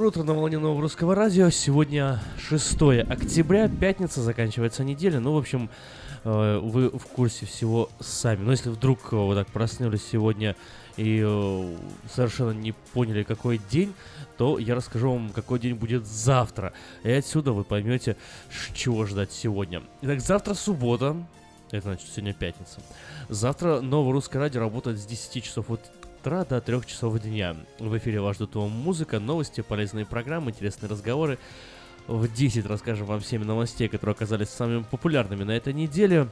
Доброе утро на волне нового русского радио. Сегодня 6 октября, пятница, заканчивается неделя. Ну, в общем, э, вы в курсе всего сами. Но если вдруг э, вы так проснулись сегодня и э, совершенно не поняли, какой день, то я расскажу вам, какой день будет завтра. И отсюда вы поймете, чего ждать сегодня. Итак, завтра суббота. Это значит, сегодня пятница. Завтра новое русское радио работает с 10 часов вот утра до 3 часов дня. В эфире вас ждут вам музыка, новости, полезные программы, интересные разговоры. В 10 расскажем вам 7 новостей, которые оказались самыми популярными на этой неделе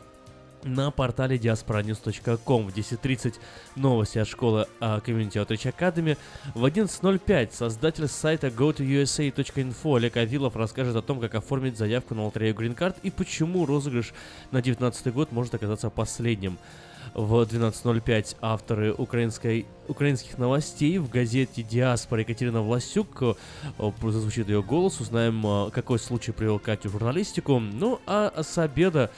на портале diasporanews.com в 10.30 новости от школы uh, Community Outreach Academy. В 11.05 создатель сайта go2usa.info Олег Авилов расскажет о том, как оформить заявку на лотерею Green Card и почему розыгрыш на 2019 год может оказаться последним в 12.05 авторы украинской, украинских новостей в газете «Диаспора» Екатерина Власюк. Э, зазвучит ее голос, узнаем, э, какой случай привел Катю в журналистику. Ну, а с обеда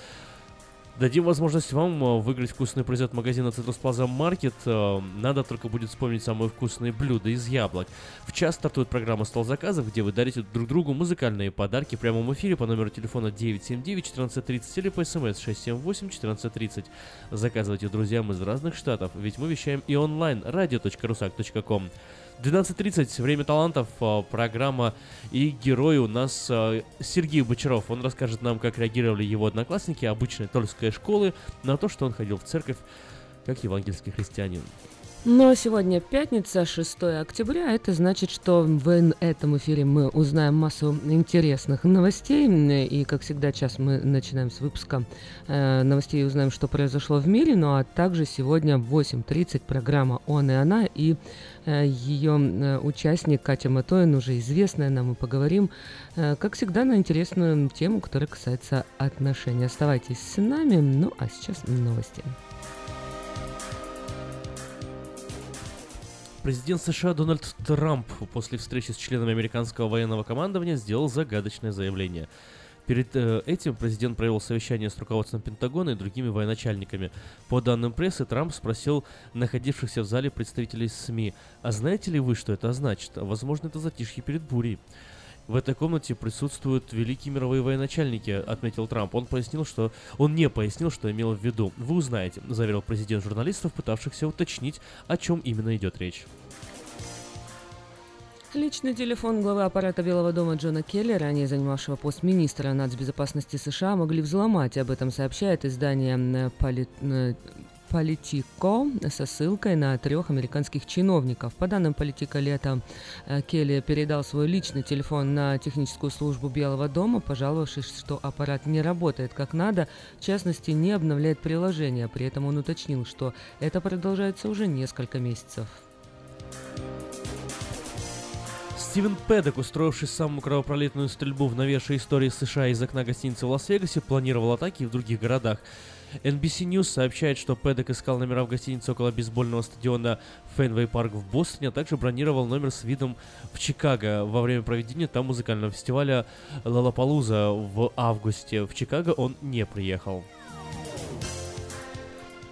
Дадим возможность вам э, выиграть вкусный приз от магазина Citrus Plaza Market. Э, надо только будет вспомнить самые вкусные блюда из яблок. В час стартует программа «Стол заказов», где вы дарите друг другу музыкальные подарки в прямом эфире по номеру телефона 979-1430 или по смс 678-1430. Заказывайте друзьям из разных штатов, ведь мы вещаем и онлайн radio.rusak.com. 12.30, время талантов, а, программа и герой у нас а, Сергей Бочаров. Он расскажет нам, как реагировали его одноклассники обычной тольской школы на то, что он ходил в церковь как евангельский христианин. Но сегодня пятница, 6 октября. Это значит, что в этом эфире мы узнаем массу интересных новостей. И, как всегда, сейчас мы начинаем с выпуска э, новостей и узнаем, что произошло в мире. Ну а также сегодня в 8.30 программа «Он и она» и э, ее э, участник Катя Матоин, уже известная нам, мы поговорим, э, как всегда, на интересную тему, которая касается отношений. Оставайтесь с нами. Ну а сейчас новости. Президент США Дональд Трамп после встречи с членами американского военного командования сделал загадочное заявление. Перед э, этим президент провел совещание с руководством Пентагона и другими военачальниками. По данным прессы, Трамп спросил находившихся в зале представителей СМИ, а знаете ли вы, что это значит? Возможно, это затишье перед бурей. В этой комнате присутствуют великие мировые военачальники, отметил Трамп. Он пояснил, что он не пояснил, что имел в виду. Вы узнаете, заверил президент журналистов, пытавшихся уточнить, о чем именно идет речь. Личный телефон главы аппарата Белого дома Джона Келли, ранее занимавшего пост министра нацбезопасности США, могли взломать. Об этом сообщает издание Поли... Политико со ссылкой на трех американских чиновников. По данным Политика лета, э, Келли передал свой личный телефон на техническую службу Белого дома, пожаловавшись, что аппарат не работает как надо, в частности, не обновляет приложение. При этом он уточнил, что это продолжается уже несколько месяцев. Стивен Пэддок, устроивший самую кровопролитную стрельбу в новейшей истории США из окна гостиницы в Лас-Вегасе, планировал атаки в других городах. NBC News сообщает, что Пэддок искал номера в гостинице около бейсбольного стадиона Фенвей Парк в Бостоне, а также бронировал номер с видом в Чикаго во время проведения там музыкального фестиваля Лалапалуза в августе. В Чикаго он не приехал.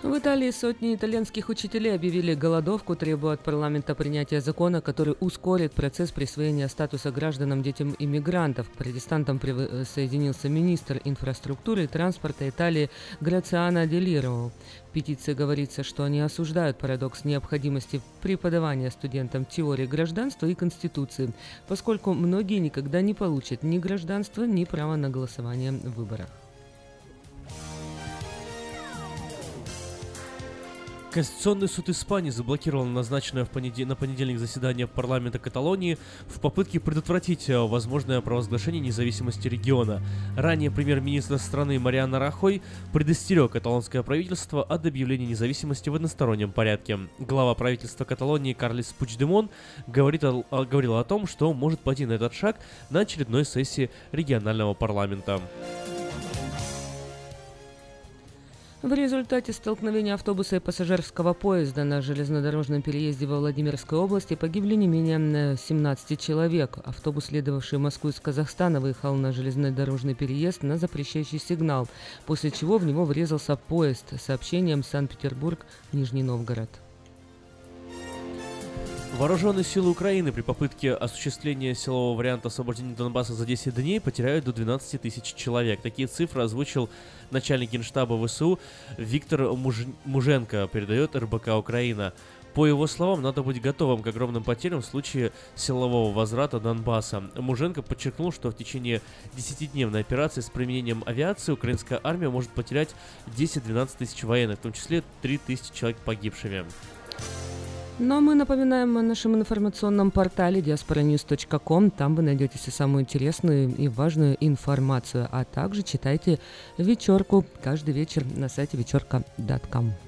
В Италии сотни итальянских учителей объявили голодовку, требуя от парламента принятия закона, который ускорит процесс присвоения статуса гражданам детям иммигрантов. К протестантам присоединился министр инфраструктуры и транспорта Италии Грациано Делиро. В петиции говорится, что они осуждают парадокс необходимости преподавания студентам теории гражданства и Конституции, поскольку многие никогда не получат ни гражданства, ни права на голосование в выборах. Конституционный суд Испании заблокировал назначенное в понедел... на понедельник заседание парламента Каталонии в попытке предотвратить э, возможное провозглашение независимости региона. Ранее премьер-министр страны Мариана Рахой предостерег каталонское правительство от объявления независимости в одностороннем порядке. Глава правительства Каталонии Карлис Пучдемон говорит о... говорил о том, что может пойти на этот шаг на очередной сессии регионального парламента. В результате столкновения автобуса и пассажирского поезда на железнодорожном переезде во Владимирской области погибли не менее 17 человек. Автобус, следовавший в Москву из Казахстана, выехал на железнодорожный переезд на запрещающий сигнал, после чего в него врезался поезд с сообщением Санкт-Петербург-Нижний Новгород. Вооруженные силы Украины при попытке осуществления силового варианта освобождения Донбасса за 10 дней потеряют до 12 тысяч человек. Такие цифры озвучил начальник генштаба ВСУ Виктор Муж... Муженко, передает РБК Украина. По его словам, надо быть готовым к огромным потерям в случае силового возврата Донбасса. Муженко подчеркнул, что в течение 10-дневной операции с применением авиации украинская армия может потерять 10-12 тысяч военных, в том числе 3 тысячи человек погибшими. Но мы напоминаем о нашем информационном портале diasporanews.com. Там вы найдете всю самую интересную и важную информацию. А также читайте вечерку каждый вечер на сайте вечерка.com.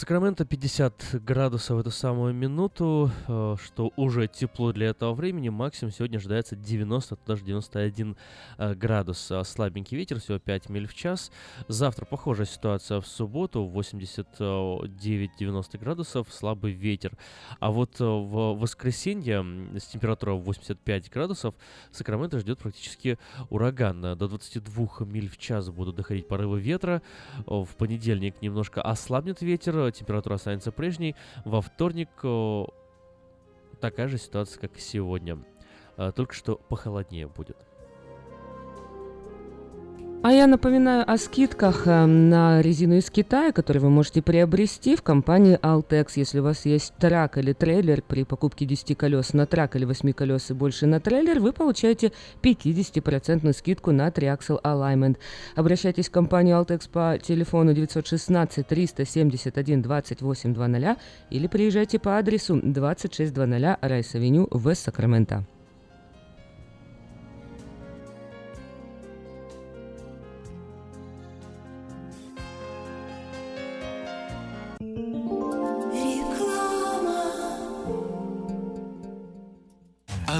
Сакраменто 50 градусов в эту самую минуту, э, что уже тепло для этого времени. Максимум сегодня ожидается 90, даже 91 э, градус. А слабенький ветер, всего 5 миль в час. Завтра похожая ситуация в субботу, 89-90 градусов, слабый ветер. А вот э, в воскресенье с температурой 85 градусов Сакраменто ждет практически ураган. До 22 миль в час будут доходить порывы ветра. В понедельник немножко ослабнет ветер, температура останется прежней. Во вторник такая же ситуация, как и сегодня. А, только что похолоднее будет. А я напоминаю о скидках э, на резину из Китая, которые вы можете приобрести в компании Altex. Если у вас есть трак или трейлер, при покупке 10 колес на трак или 8 колес и больше на трейлер, вы получаете 50% скидку на Triaxle Alignment. Обращайтесь в компанию Altex по телефону 916 371 2800 или приезжайте по адресу 2600 Райс-Авеню в Сакраменто.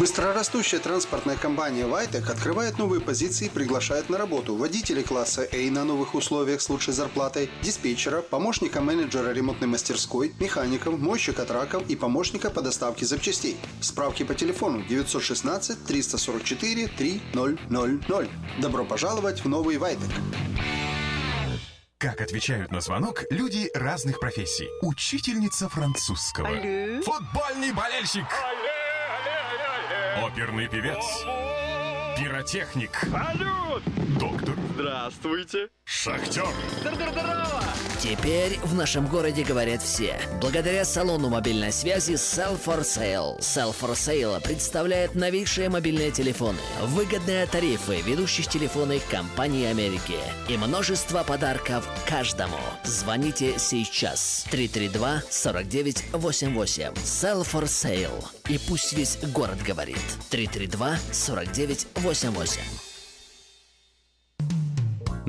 Быстрорастущая транспортная компания «Вайтек» открывает новые позиции и приглашает на работу водителей класса A на новых условиях с лучшей зарплатой, диспетчера, помощника менеджера ремонтной мастерской, механиков, мойщика траков и помощника по доставке запчастей. Справки по телефону 916 344 3000. Добро пожаловать в новый «Вайтек». Как отвечают на звонок люди разных профессий. Учительница французского. Алле. Футбольный болельщик. Оперный певец. Пиротехник. Салют! Доктор. Здравствуйте! Шахтер. Здорово! Теперь в нашем городе говорят все. Благодаря салону мобильной связи Sell for Sale. Sell for Sale представляет новейшие мобильные телефоны, выгодные тарифы ведущих телефонных компаний Америки и множество подарков каждому. Звоните сейчас 332-4988. Sell for Sale. И пусть весь город говорит. 332-4988.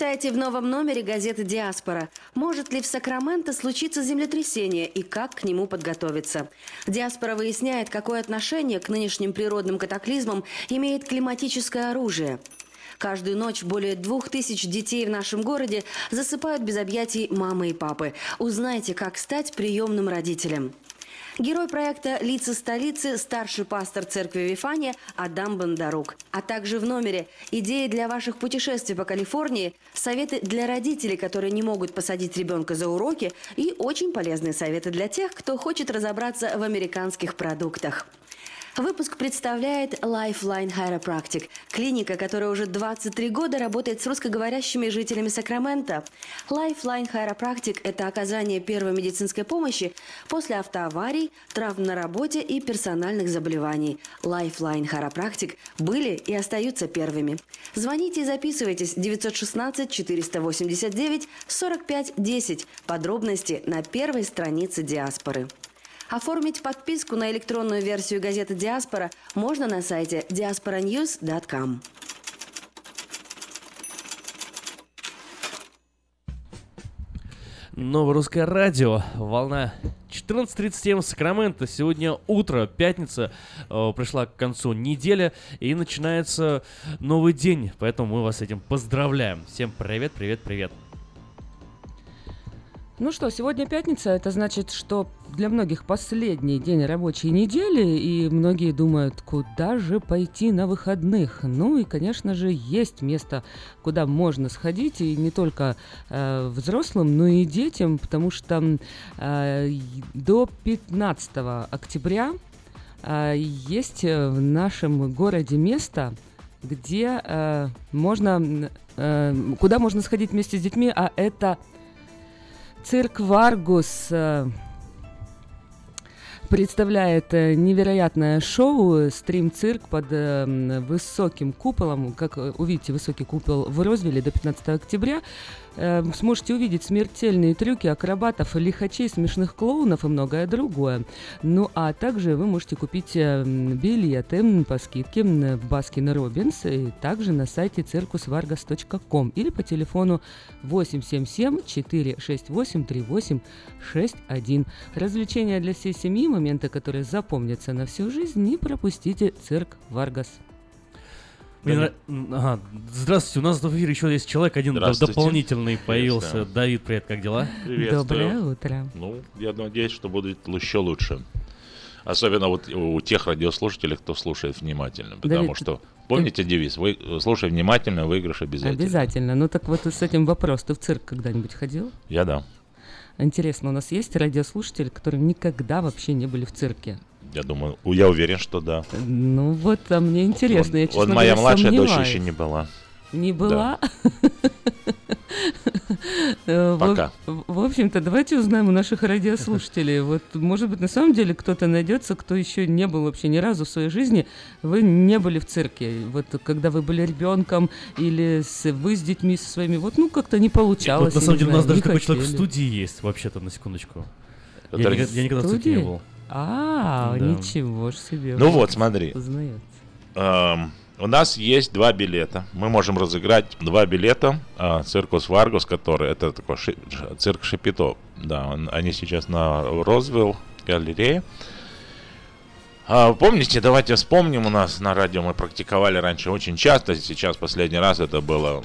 Читайте в новом номере газеты «Диаспора». Может ли в Сакраменто случиться землетрясение и как к нему подготовиться? «Диаспора» выясняет, какое отношение к нынешним природным катаклизмам имеет климатическое оружие. Каждую ночь более двух тысяч детей в нашем городе засыпают без объятий мамы и папы. Узнайте, как стать приемным родителем. Герой проекта «Лица столицы» – старший пастор церкви Вифания Адам Бондарук. А также в номере идеи для ваших путешествий по Калифорнии, советы для родителей, которые не могут посадить ребенка за уроки и очень полезные советы для тех, кто хочет разобраться в американских продуктах. Выпуск представляет Lifeline Chiropractic, клиника, которая уже 23 года работает с русскоговорящими жителями Сакрамента. Lifeline Chiropractic – это оказание первой медицинской помощи после автоаварий, травм на работе и персональных заболеваний. Lifeline Chiropractic были и остаются первыми. Звоните и записывайтесь 916 489 45 10. Подробности на первой странице диаспоры. Оформить подписку на электронную версию газеты «Диаспора» можно на сайте diasporanews.com. Новое русское радио, волна 14.37 Сакраменто. Сегодня утро, пятница, э, пришла к концу неделя и начинается новый день, поэтому мы вас с этим поздравляем. Всем привет, привет, привет. Ну что, сегодня пятница, это значит, что для многих последний день рабочей недели, и многие думают, куда же пойти на выходных. Ну и, конечно же, есть место, куда можно сходить, и не только э, взрослым, но и детям, потому что э, до 15 октября э, есть в нашем городе место, где э, можно, э, куда можно сходить вместе с детьми, а это Цирк Варгус. э, представляет э, невероятное шоу «Steam Cirque» под э, высоким куполом. Как увидите, высокий купол в Розвилле до 15 октября. Э, Сможете увидеть смертельные трюки акробатов, лихачей, смешных клоунов и многое другое. Ну, а также вы можете купить э, м, билеты по скидке в Baskin Robbins и также на сайте circusvargas.com или по телефону 877-468-3861. Развлечения для всей семьи, моменты, которые запомнятся на всю жизнь. Не пропустите цирк Варгас. Мне нрав- ага. Здравствуйте, у нас в эфире еще есть человек один дополнительный появился. Приветствую. Давид, привет, как дела? Приветствую. Доброе утро. Ну, я надеюсь, что будет еще лучше. Особенно вот у тех радиослушателей, кто слушает внимательно. Потому Давид, что, помните девиз, вы слушай внимательно, выигрыш обязательно. Обязательно. Ну так вот с этим вопрос. Ты в цирк когда-нибудь ходил? Я да. Интересно, у нас есть радиослушатели, которые никогда вообще не были в цирке? Я думаю, у- я уверен, что да. Ну вот, а мне интересно. я, Вот честно моя говоря, младшая дочь сомневаюсь. еще не была. Не была? Э, в- Пока. В в общем-то, давайте узнаем у наших радиослушателей. Вот, может быть, на самом деле кто-то найдется, кто еще не был вообще ни разу в своей жизни. Вы не были в цирке. Вот когда вы были ребенком или с- вы с детьми со своими, вот, ну, как-то не получалось. Вот, на я самом деле у нас знаю, даже такой человек в хотели. студии есть, вообще-то, на секундочку. Я, я никогда в цирке не был. А, Да. ничего ж себе. Ну вот, смотри. Эм, у нас есть два билета. Мы можем разыграть два билета. а, Circus Vargas, который это такой ши- цирк Шапито. Да, он- они сейчас на Розвилл галерее. А, помните, давайте вспомним, у нас на радио мы практиковали раньше очень часто, сейчас последний раз это было,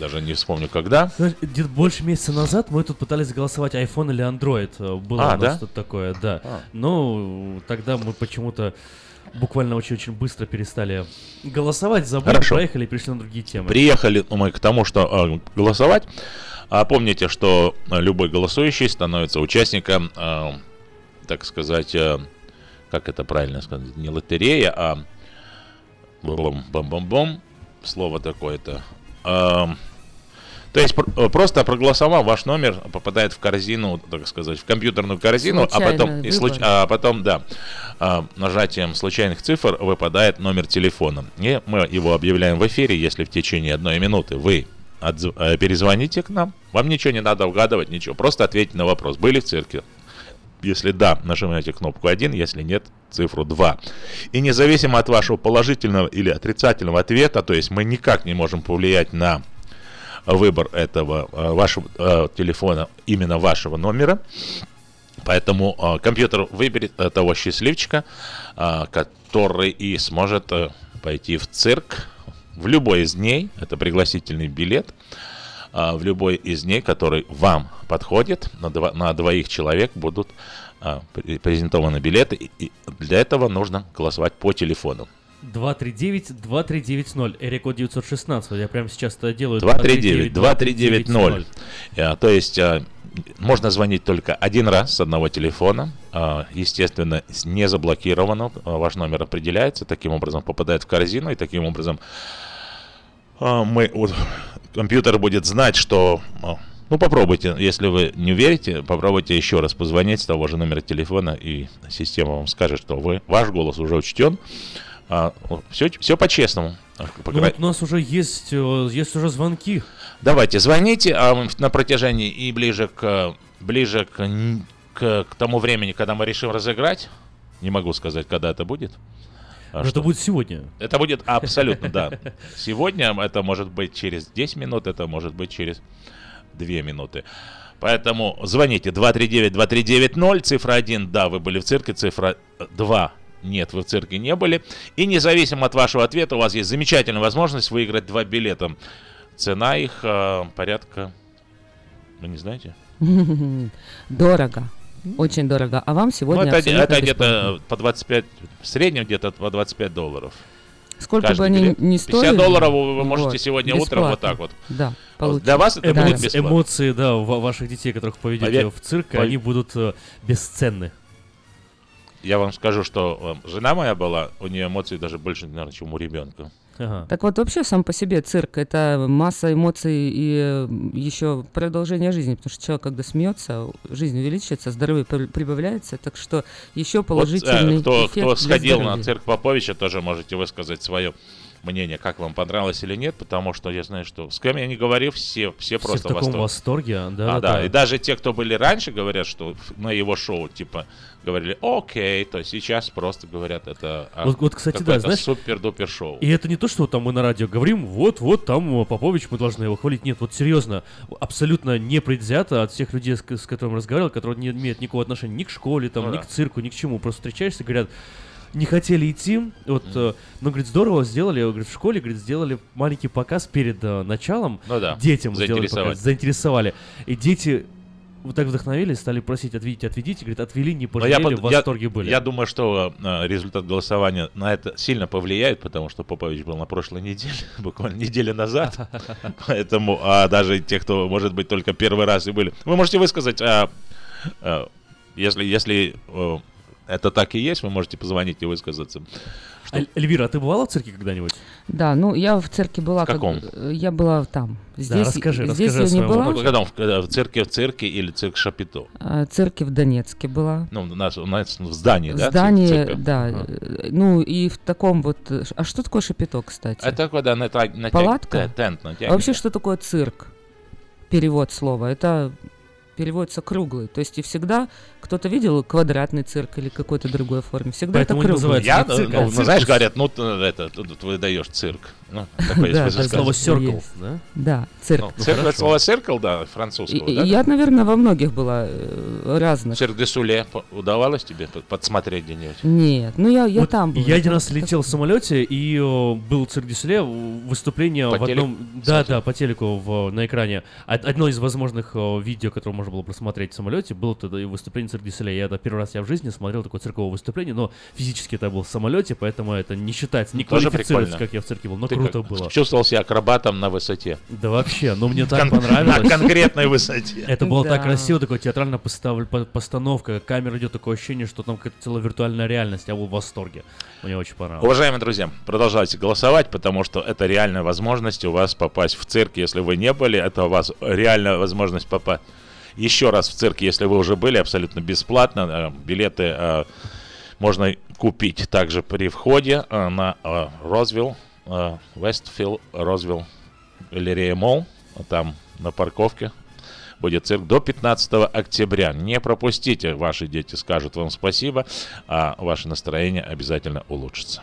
даже не вспомню когда. Где-то больше месяца назад мы тут пытались голосовать iPhone или Android. э, Было А, у нас да? тут такое, да. А. Но тогда мы почему-то буквально очень-очень быстро перестали голосовать, забыли, Хорошо. поехали и перешли на другие темы. Приехали мы к тому, что э, голосовать. А помните, что э, любой голосующий становится участником, э, так сказать, э, как это правильно сказать, не лотерея, а бом-бом-бом, слово такое-то. Эм, то есть э, просто проголосовав, ваш номер попадает в корзину, так сказать, в компьютерную корзину, а потом, и случ- а потом, да, а, нажатием случайных цифр выпадает номер телефона. И мы его объявляем в эфире, если в течение одной минуты вы отзв- э, перезвоните к нам, вам ничего не надо угадывать, ничего, просто ответьте на вопрос, были в цирке? Если да, нажимаете кнопку 1, если нет, цифру 2. И независимо от вашего положительного или отрицательного ответа, то есть мы никак не можем повлиять на выбор этого э, вашего э, телефона, именно вашего номера, Поэтому э, компьютер выберет э, того счастливчика, э, который и сможет э, пойти в цирк в любой из дней. Это пригласительный билет. э, в любой из дней, который вам подходит. На, двоих человек будут э, пре- презентованы билеты. И для этого нужно голосовать по телефону. 239-2390, Эрикод 916, я прямо сейчас это делаю. 239 2390. Э, То есть э, можно звонить только один раз с одного телефона. Э, Естественно, не заблокировано. Ваш номер определяется, таким образом попадает в корзину, и таким образом мы, компьютер будет знать, что... Ну, попробуйте, если вы не верите, попробуйте еще раз позвонить с того же номера телефона, и система вам скажет, что вы, ваш голос уже учтен. Все, все по-честному. Э, по Ну вот у нас уже есть, э, есть уже звонки. Давайте, звоните а, на протяжении и ближе к ближе к, к, к тому времени, когда мы решим разыграть. Не могу сказать, когда это будет. А Но это что? будет сегодня. Это будет абсолютно, да. Сегодня это может быть через 10 минут, это может быть через 2 минуты. Поэтому звоните 239-2390, цифра 1, да, вы были в цирке, цифра 2, нет, вы в цирке не были. И независимо от вашего ответа, у вас есть замечательная возможность выиграть два билета. Цена их э, порядка, вы не знаете? Дорого. Очень дорого. А вам сегодня ну, это, это бесплатно. где-то по 25, в среднем где-то по 25 долларов. Сколько Каждый бы они билет. ни 50 стоили. долларов вы можете вот, сегодня утром вот бесплатно. так вот. Да, Вот получить. Для вас это Да. будет Эмоции, бесплатно. эмоции, да, ва- ваших детей, которых поведете Поверь- в цирк, пове- они будут э, бесценны. Я вам скажу, что э, жена моя была, у нее эмоций даже больше, наверное, чем у ребенка. Ага. Так вот, вообще сам по себе цирк это масса эмоций и еще продолжение жизни, потому что человек, когда смеется, жизнь увеличивается, здоровье при- прибавляется, так что еще Вот, э, положительный кто, эффект кто для сходил на цирк Поповича, тоже можете высказать свое мнение, как вам понравилось или нет, потому что я знаю, что с кем я не говорил, все, все, Все просто в таком восторге. восторге, да, а, да, да. и даже те, кто были раньше, говорят, что на его шоу, типа, говорили, окей, то сейчас просто говорят, это а, Вот- вот, кстати, да, знаешь, супер-дупер шоу. И это не то, что там мы на радио говорим, вот, вот, там э, Попович, мы должны его хвалить. Нет, вот серьезно, абсолютно не предвзято от всех людей, с, с которыми разговаривал, которые не имеют никакого отношения ни к школе, там, Ну ни да. к цирку, ни к чему. Просто встречаешься, говорят, не хотели идти, вот, э, ну, говорит, здорово сделали, говорит, в школе, говорит, сделали маленький показ перед э, началом, Ну да, детям сделали показ, заинтересовали, и дети вот так вдохновились, стали просить, отведите, отведите, говорит, отвели, не Но пожалели, я, в восторге были. я думаю, что э, результат голосования на это сильно повлияет, потому что Попович был на прошлой неделе, буквально неделю назад. Поэтому, а даже те, кто, может быть, только первый раз и были. Вы можете высказать, а, а, если, если э, это так и есть, вы можете позвонить и высказаться. А, Эльвира, а ты бывала в цирке когда-нибудь? Да, ну я в цирке была. В каком? Как, э, я была там. Здесь, расскажи, здесь расскажи я не была. опыте. Когда он в, когда в цирке, в цирке или цирк Шапито? А, церкви в Донецке была. Ну, у нас, у нас в здании, В да? цирк- здании, цирка? да. А. э, Ну и в таком вот. э, А что такое шапито, кстати? Это когда на, на, на Палатка? тент А натягивается. вообще, что такое цирк? Перевод слова. Это переводится круглый. То есть и всегда кто-то видел квадратный цирк или какой-то другой форме. Всегда Поэтому это круглый. называется Я, цирк, ну, а ну, знаешь, говорят, ну, т- это, тут ты выдаешь цирк. Ну, такое Слово circle, да? Да, цирк. Ну, Ну, слово circle, да, французского, я, наверное, во многих была э, разных. Cirque du Soleil удавалось тебе по- подсмотреть где-нибудь? Нет, ну я, там была. Я один раз летел в самолете, и э, был Cirque du Soleil, выступление По в одном... Да, да, по телеку на экране. Од- Одно из возможных э, видео, которое можно было просмотреть в самолете, было тогда и выступление Cirque du Soleil. Я это первый раз я в жизни смотрел такое цирковое выступление, но физически это был в самолете, поэтому это не считается, не Тоже квалифицируется, прикольно. как я в цирке был, но Ты круто как, было. Чувствовал себя акробатом на высоте. Да вообще, ну мне так Кон- понравилось. На конкретной высоте. Это было так красиво, такое театрально поставль- по- постановка, камера идет, такое ощущение, что там какая-то целая виртуальная реальность. Я был в восторге. Мне очень понравилось. Уважаемые друзья, продолжайте голосовать, потому что это реальная возможность у вас попасть в цирк, если вы не были, это у вас реальная возможность попасть еще раз в цирк, если вы уже были, абсолютно бесплатно. Э, Билеты э, можно купить также при входе э, на Розвилл, Westfield Roseville Galleria Mall, там на парковке будет цирк до 15 октября. Не пропустите, ваши дети скажут вам спасибо, а ваше настроение обязательно улучшится.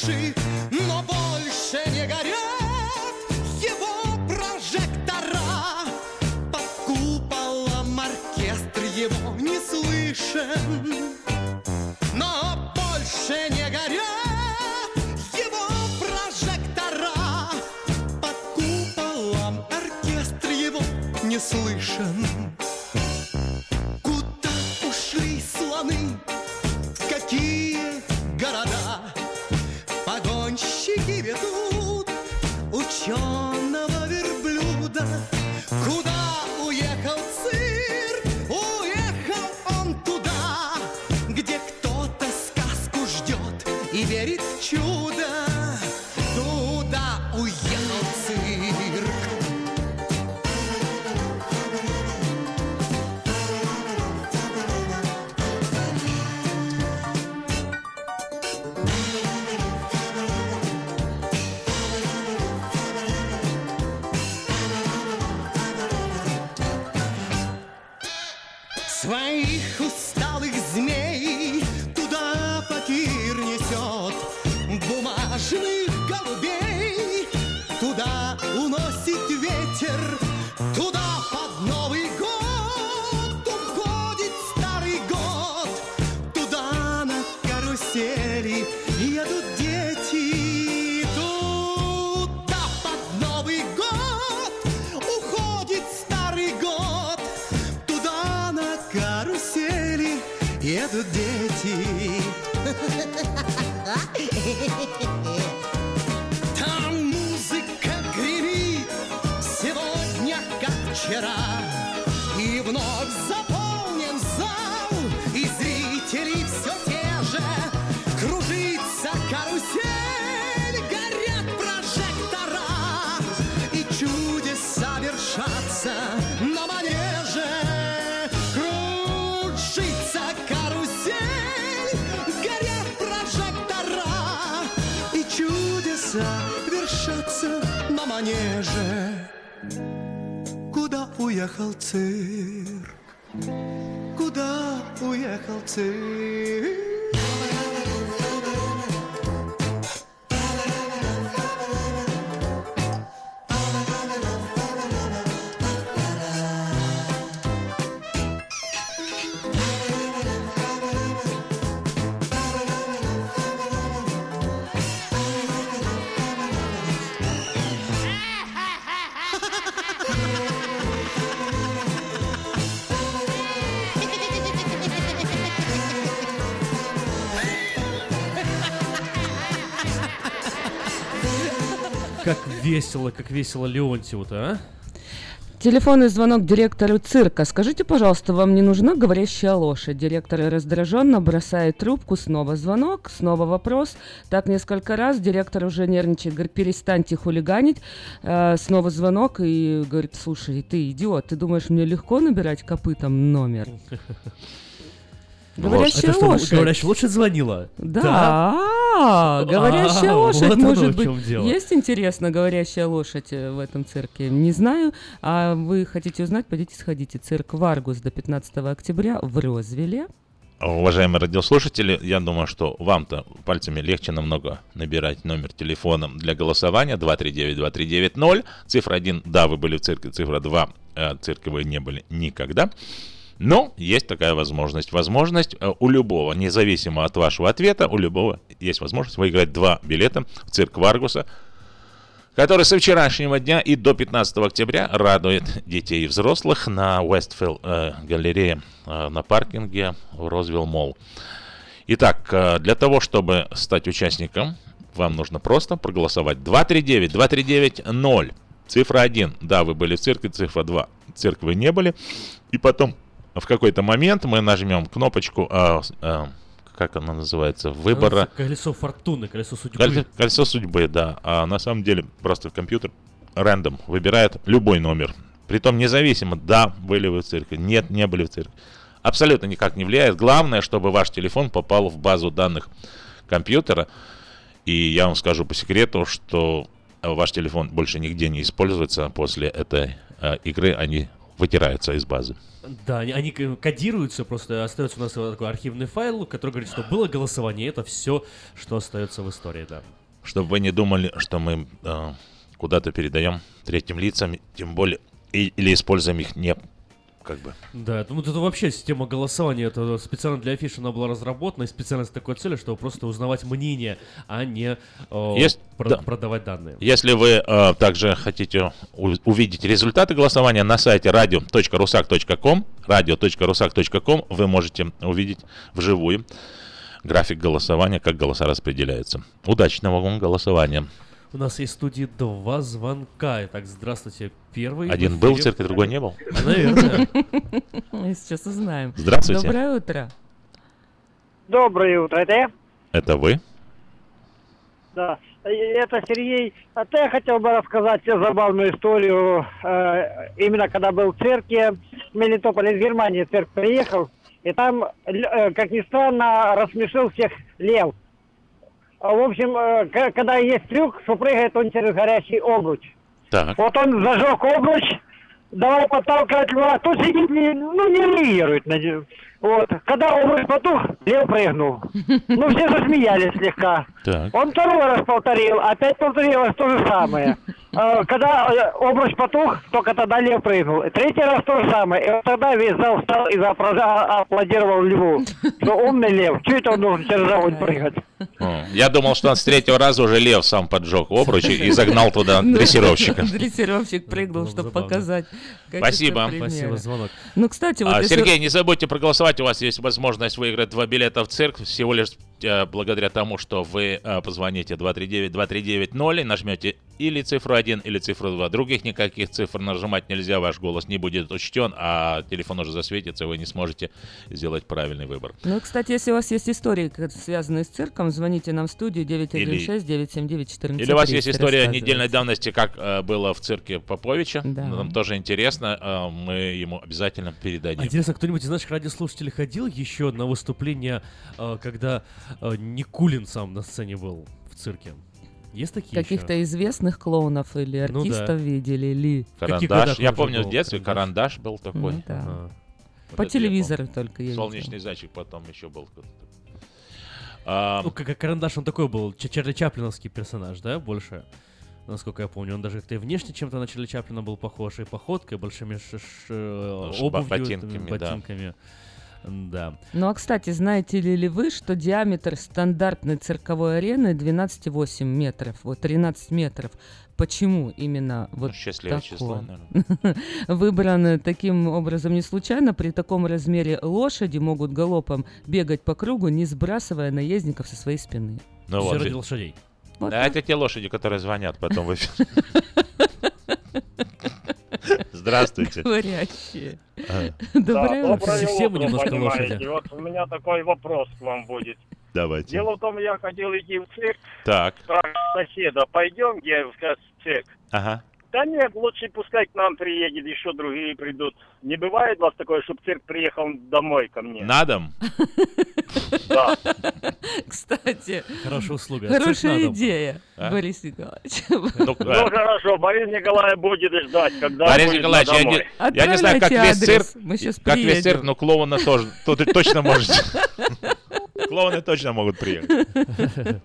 she весело, как весело Леонтьеву-то, а? Телефонный звонок директору цирка. Скажите, пожалуйста, вам не нужна говорящая лошадь? Директор раздраженно бросает трубку, снова звонок, снова вопрос. Так несколько раз директор уже нервничает, говорит, перестаньте хулиганить. Э, снова звонок и говорит, слушай, ты идиот, ты думаешь, мне легко набирать копытом номер? Говорящая лошадь. Говорящая лошадь звонила? Да, говорящая А, лошадь вот оно может в быть. Есть интересно говорящая лошадь э, в этом цирке? Не знаю. А вы хотите узнать? Пойдите сходите. Цирк Варгус до 15 октября в Розвилле. уважаемые радиослушатели, я думаю, что вам-то пальцами легче намного набирать номер телефона для голосования 239-2390. Цифра 1, да, вы были в цирке, цифра 2, э, цирке вы не были никогда. Но есть такая возможность. Возможность э, у любого, независимо от вашего ответа, у любого есть возможность выиграть два билета в цирк Варгуса, который со вчерашнего дня и до 15 октября радует детей и взрослых на Westfield э, галерее э, на паркинге в Розвилл Молл. Итак, э, для того, чтобы стать участником, вам нужно просто проголосовать 239-239-0. Цифра 1, да, вы были в цирке, цифра 2, цирке не были. И потом в какой-то момент мы нажмем кнопочку, а, а, как она называется, выбора. Колесо фортуны, колесо судьбы. Колесо, колесо судьбы, да. А на самом деле просто компьютер рандом выбирает любой номер. Притом независимо, да, были вы в церкви, нет, не были в церкви. Абсолютно никак не влияет. Главное, чтобы ваш телефон попал в базу данных компьютера. И я вам скажу по секрету, что ваш телефон больше нигде не используется после этой э, игры, они вытираются из базы. Да, они, они кодируются, просто остается у нас такой архивный файл, который говорит, что было голосование, это все, что остается в истории, да. Чтобы вы не думали, что мы э, куда-то передаем третьим лицам, тем более, и, или используем их не как бы. Да, это, ну, это вообще система голосования, это специально для афиши она была разработана, и специально с такой целью, чтобы просто узнавать мнение, а не э, Есть, про- да. продавать данные. Если вы э, также хотите у- увидеть результаты голосования на сайте radio.rusak.com, radio.rusak.com, вы можете увидеть вживую график голосования, как голоса распределяются. Удачного вам голосования. У нас есть в студии два звонка. Итак, здравствуйте. Первый. Один был в церкви, другой не был? Наверное. Мы сейчас узнаем. Здравствуйте. Доброе утро. Доброе утро, это я? Это вы? Да. Это Сергей. А то я хотел бы рассказать забавную историю. Э, именно когда был в церкви, в Мелитополе из Германии в церковь приехал, и там, э, как ни странно, рассмешил всех лев. А, В общем, э, когда есть трюк, что прыгает он через горящий обруч. Так. Вот он зажег обруч, давай подталкивать льва, тут сидит, не- ну, не реагирует. на. Вот. Когда обруч потух, лев прыгнул. Ну, все засмеялись слегка. Так. Он второй раз повторил, опять повторилось то же самое. Э, Когда э, обруч потух, только тогда лев прыгнул. И Третий раз то же самое. И вот тогда весь зал встал и заапра- аплодировал льву. Что умный лев, это он должен через огонь прыгать? Я думал, что он с третьего раза уже лев сам поджег обруч и загнал туда Ну, дрессировщика. Дрессировщик прыгнул, чтобы показать. Спасибо. Спасибо, звонок. Ну, кстати, вот А, Сергей, не забудьте проголосовать. У вас есть возможность выиграть два билета в церковь всего лишь благодаря тому, что вы э, позвоните 239-2390 и нажмете или цифру 1, или цифру 2. Других никаких цифр нажимать нельзя, ваш голос не будет учтен, а телефон уже засветится, вы не сможете сделать правильный выбор. Ну, кстати, если у вас есть истории, связанные с цирком, звоните нам в студию 916-979-14. Или у вас есть история недельной давности, как э, было в цирке Поповича. Да. Нам тоже интересно, э, мы ему обязательно передадим. А интересно, кто-нибудь из наших радиослушателей ходил еще на выступление, э, когда э, Никулин сам на сцене был в цирке? Есть такие Каких-то еще? известных клоунов или Ну да. артистов видели ли? Карандаш. Я помню в детстве карандаш был такой. Ну да. По Вот я телевизору только я. Солнечный зайчик потом еще был. кто-то. А, Ну, как, карандаш, он такой был, Чарли Чаплиновский персонаж, да, больше? Насколько я помню, он даже как-то и внешне чем-то на Чарли Чаплина был похож, и походкой, большими ш- ш- Ш- обувью, ботинками, там, да. Да. Ну а кстати, знаете ли, ли вы, что диаметр стандартной цирковой арены 12,8 метров, вот 13 метров. Почему именно вот счастливое такое? число, наверное. Выбрано таким образом не случайно. При таком размере лошади могут галопом бегать по кругу, не сбрасывая наездников со своей спины. Ну вот. лошадей. Вот Да, это те лошади, которые звонят потом в эфир. Здравствуйте. Говорящие. А, Доброе да, утро. Все мы немножко лошади. Вот у меня такой вопрос к вам будет. Давайте. Дело в том, я хотел идти в цирк, Так. спрашиваю соседа, пойдем где в цирк? Ага. Да нет, лучше пускай к нам приедет, еще другие придут. Не бывает у вас такое, чтобы цирк приехал домой ко мне? На дом? Да. Кстати, Хорошая услуга. Хорошая идея, А? Борис Николаевич. Ну, Ну а, хорошо, Борис Николаевич будет ждать, когда Борис Николаевич, я не, я не знаю, как весь цирк, мы как весь цирк, но клоуна тоже, тут точно можете. Клоуны точно могут приехать.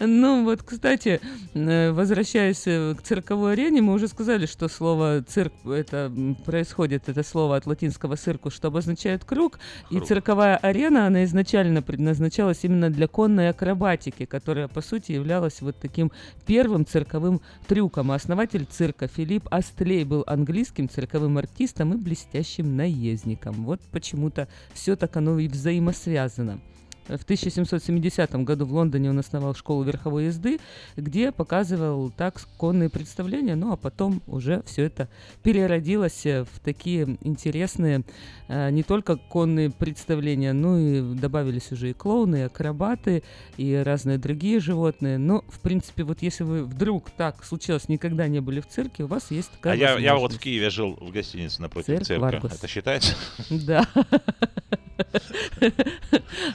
Ну вот, кстати, э, возвращаясь э, к цирковой арене, мы уже сказали, что слово цирк это происходит, это слово от латинского цирку, что обозначает круг, и Круг. цирковая арена, она изначально предназначалась именно для конной акробатики, которая, по сути, являлась вот таким первым цирковым трюком. А основатель цирка Филипп Астлей был английским цирковым артистом и блестящим наездником. Вот почему-то все так оно и взаимосвязано. В 1770 году в Лондоне он основал школу верховой езды, где показывал так конные представления, ну а потом уже все это переродилось э, в такие интересные э, не только конные представления, но и добавились уже и клоуны, и акробаты, и разные другие животные. Но, в принципе, вот если вы вдруг так случилось, никогда не были в цирке, у вас есть такая А я, я вот в. Киеве жил в гостинице напротив Цирк цирка. Варгус. Это считается? Да.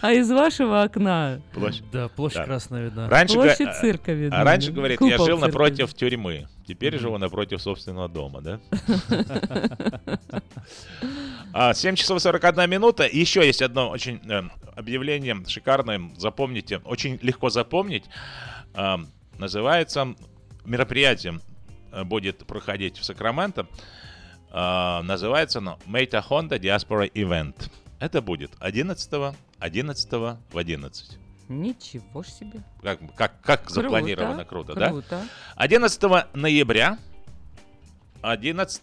А из вашего окна Площадь. Да, площадь Да. красная видна. Раньше, Площадь га- цирка видна, А раньше, да. говорит, я Купол жил цирка напротив тюрьмы. Теперь живу напротив собственного дома, да? А, 7 часов 41 минута. Еще есть одно очень э, объявление шикарное. Запомните, очень легко запомнить. А, Называется мероприятие э, будет проходить в Сакраменто. А, Называется оно Meta Honda Diaspora Event. Это будет 11 11 в 11. Ничего ж себе. Как, как, как Круто, запланировано круто, да? круто. 11 ноября 11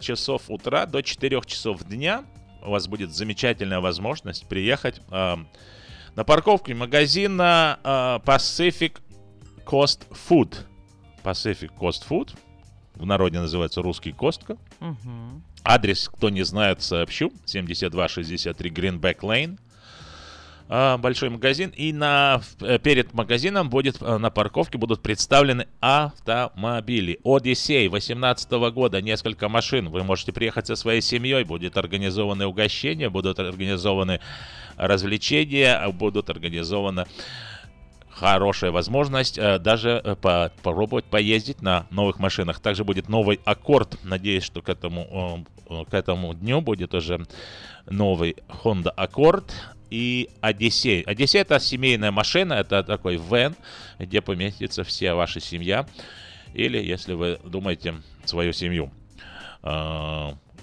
часов утра до 4 часов дня у вас будет замечательная возможность приехать э, на парковку магазина э, Pacific Coast Food. Pacific Coast Food. В народе называется русский Костка. Мгм. Адрес, кто не знает, сообщу. 7263 Greenback Lane. А, Большой магазин. И на, э, перед магазином будет э, на парковке будут представлены автомобили. Одиссей 18 года. Несколько машин. Вы можете приехать со своей семьей. Будет организованы угощения, будут организованы развлечения, будут организованы хорошая возможность э, даже э, по- попробовать поездить на новых машинах. Также будет новый аккорд. Надеюсь, что к этому, э, к этому дню будет уже новый Honda Accord и Odyssey. Odyssey это семейная машина, это такой вен, где поместится вся ваша семья. Или, если вы думаете свою семью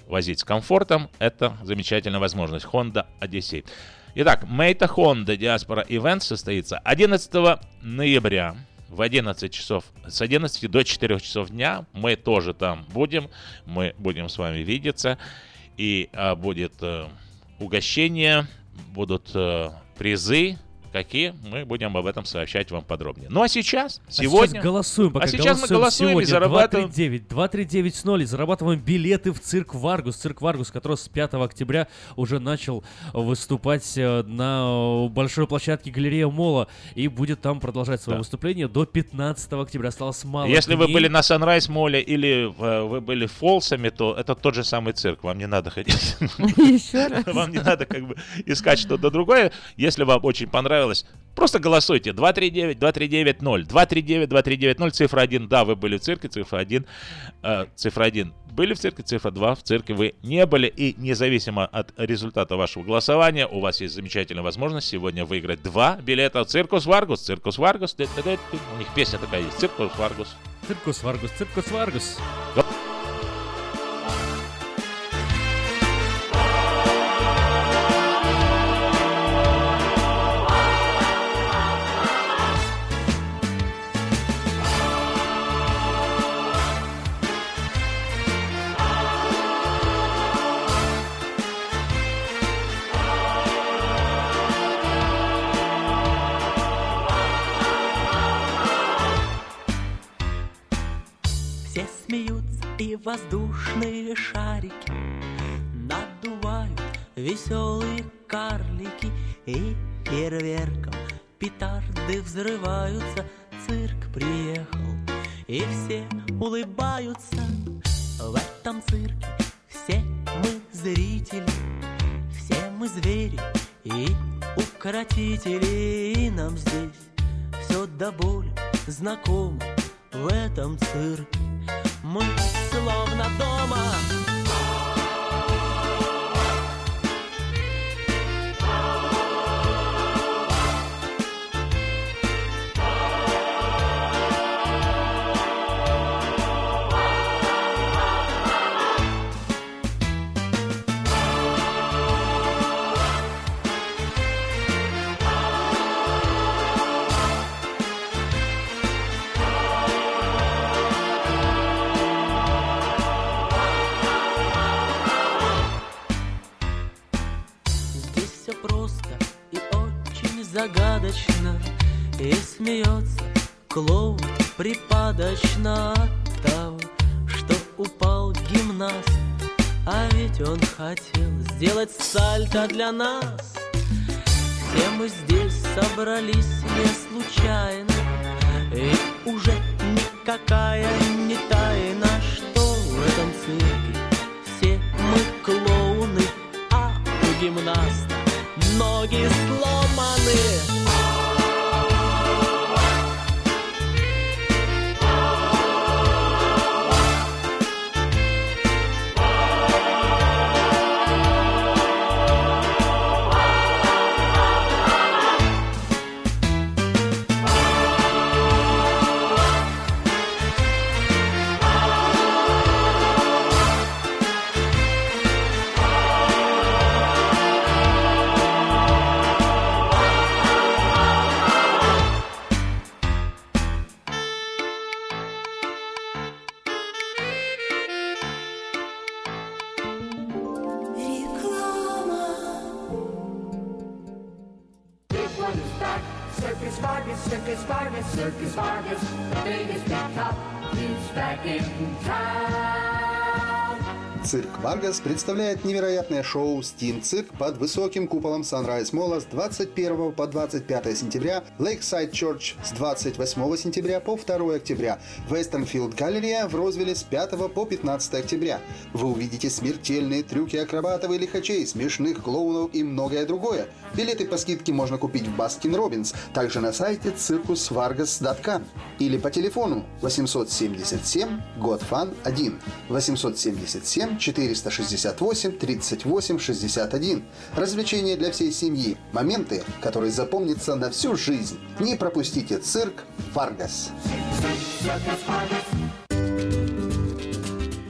возить с комфортом, это замечательная возможность. Honda Odyssey. Итак, Мейта Honda Diaspora Event состоится 11 ноября в 11 часов, с 11 до 4 часов дня. Мы тоже там будем, мы будем с вами видеться. И а, будет э, угощение, будут э, призы. Какие? Мы будем об этом сообщать вам подробнее. Ну а сейчас, А сегодня... сейчас голосуем, пока а сейчас мы голосуем и сегодня зарабатываем... 239, 239 с 0 и зарабатываем билеты в цирк Варгус. Цирк Варгус, который с 5 октября уже начал выступать э, на большой площадке Галерея Молла и будет там продолжать свое Да. выступление до 15 октября. Осталось мало Если вы дней. были на Sunrise Молле или э, вы были в Фолсоме, то это тот же самый цирк. Вам не надо ходить. Еще раз. Вам не надо как бы искать что-то другое. Если вам очень понравилось, просто голосуйте. 239-2390. 239-2390. Цифра 1. Да, вы были в цирке. Цифра 1. э, цифра 1. Были в цирке. Цифра 2. В цирке вы не были. И независимо от результата вашего голосования, у вас есть замечательная возможность сегодня выиграть два билета в Circus Vargas. Circus Vargas. У них песня такая есть. Circus Vargas. Циркус Варгус, Циркус Варгус. Все воздушные шарики Надувают веселые карлики И фейерверком петарды взрываются Цирк приехал И все улыбаются. В этом цирке Все мы зрители, все мы звери И укротители И нам здесь все до боли знакомо В этом цирке. Мы словно дома загадочно И смеется клоун припадочно от того, что упал гимнаст. А ведь он хотел сделать сальто для нас. Все мы здесь собрались не случайно И уже никакая не тайна, что в этом цирке Варгас представляет невероятное шоу «Стим Цирк» под высоким куполом Sunrise Молла с 21 по 25 сентября, Lakeside Church с 28 сентября по 2 октября, Westfield Галерея в Розвилле с 5 по 15 октября. Вы увидите смертельные трюки акробатов и лихачей, смешных клоунов и многое другое. Билеты по скидке можно купить в Baskin Robbins, также на сайте circusvargas.com или по телефону 877 GOT-FUN-1 877 468 38 61. Развлечения для всей семьи. Моменты, которые запомнятся на всю жизнь. Не пропустите цирк Варгас.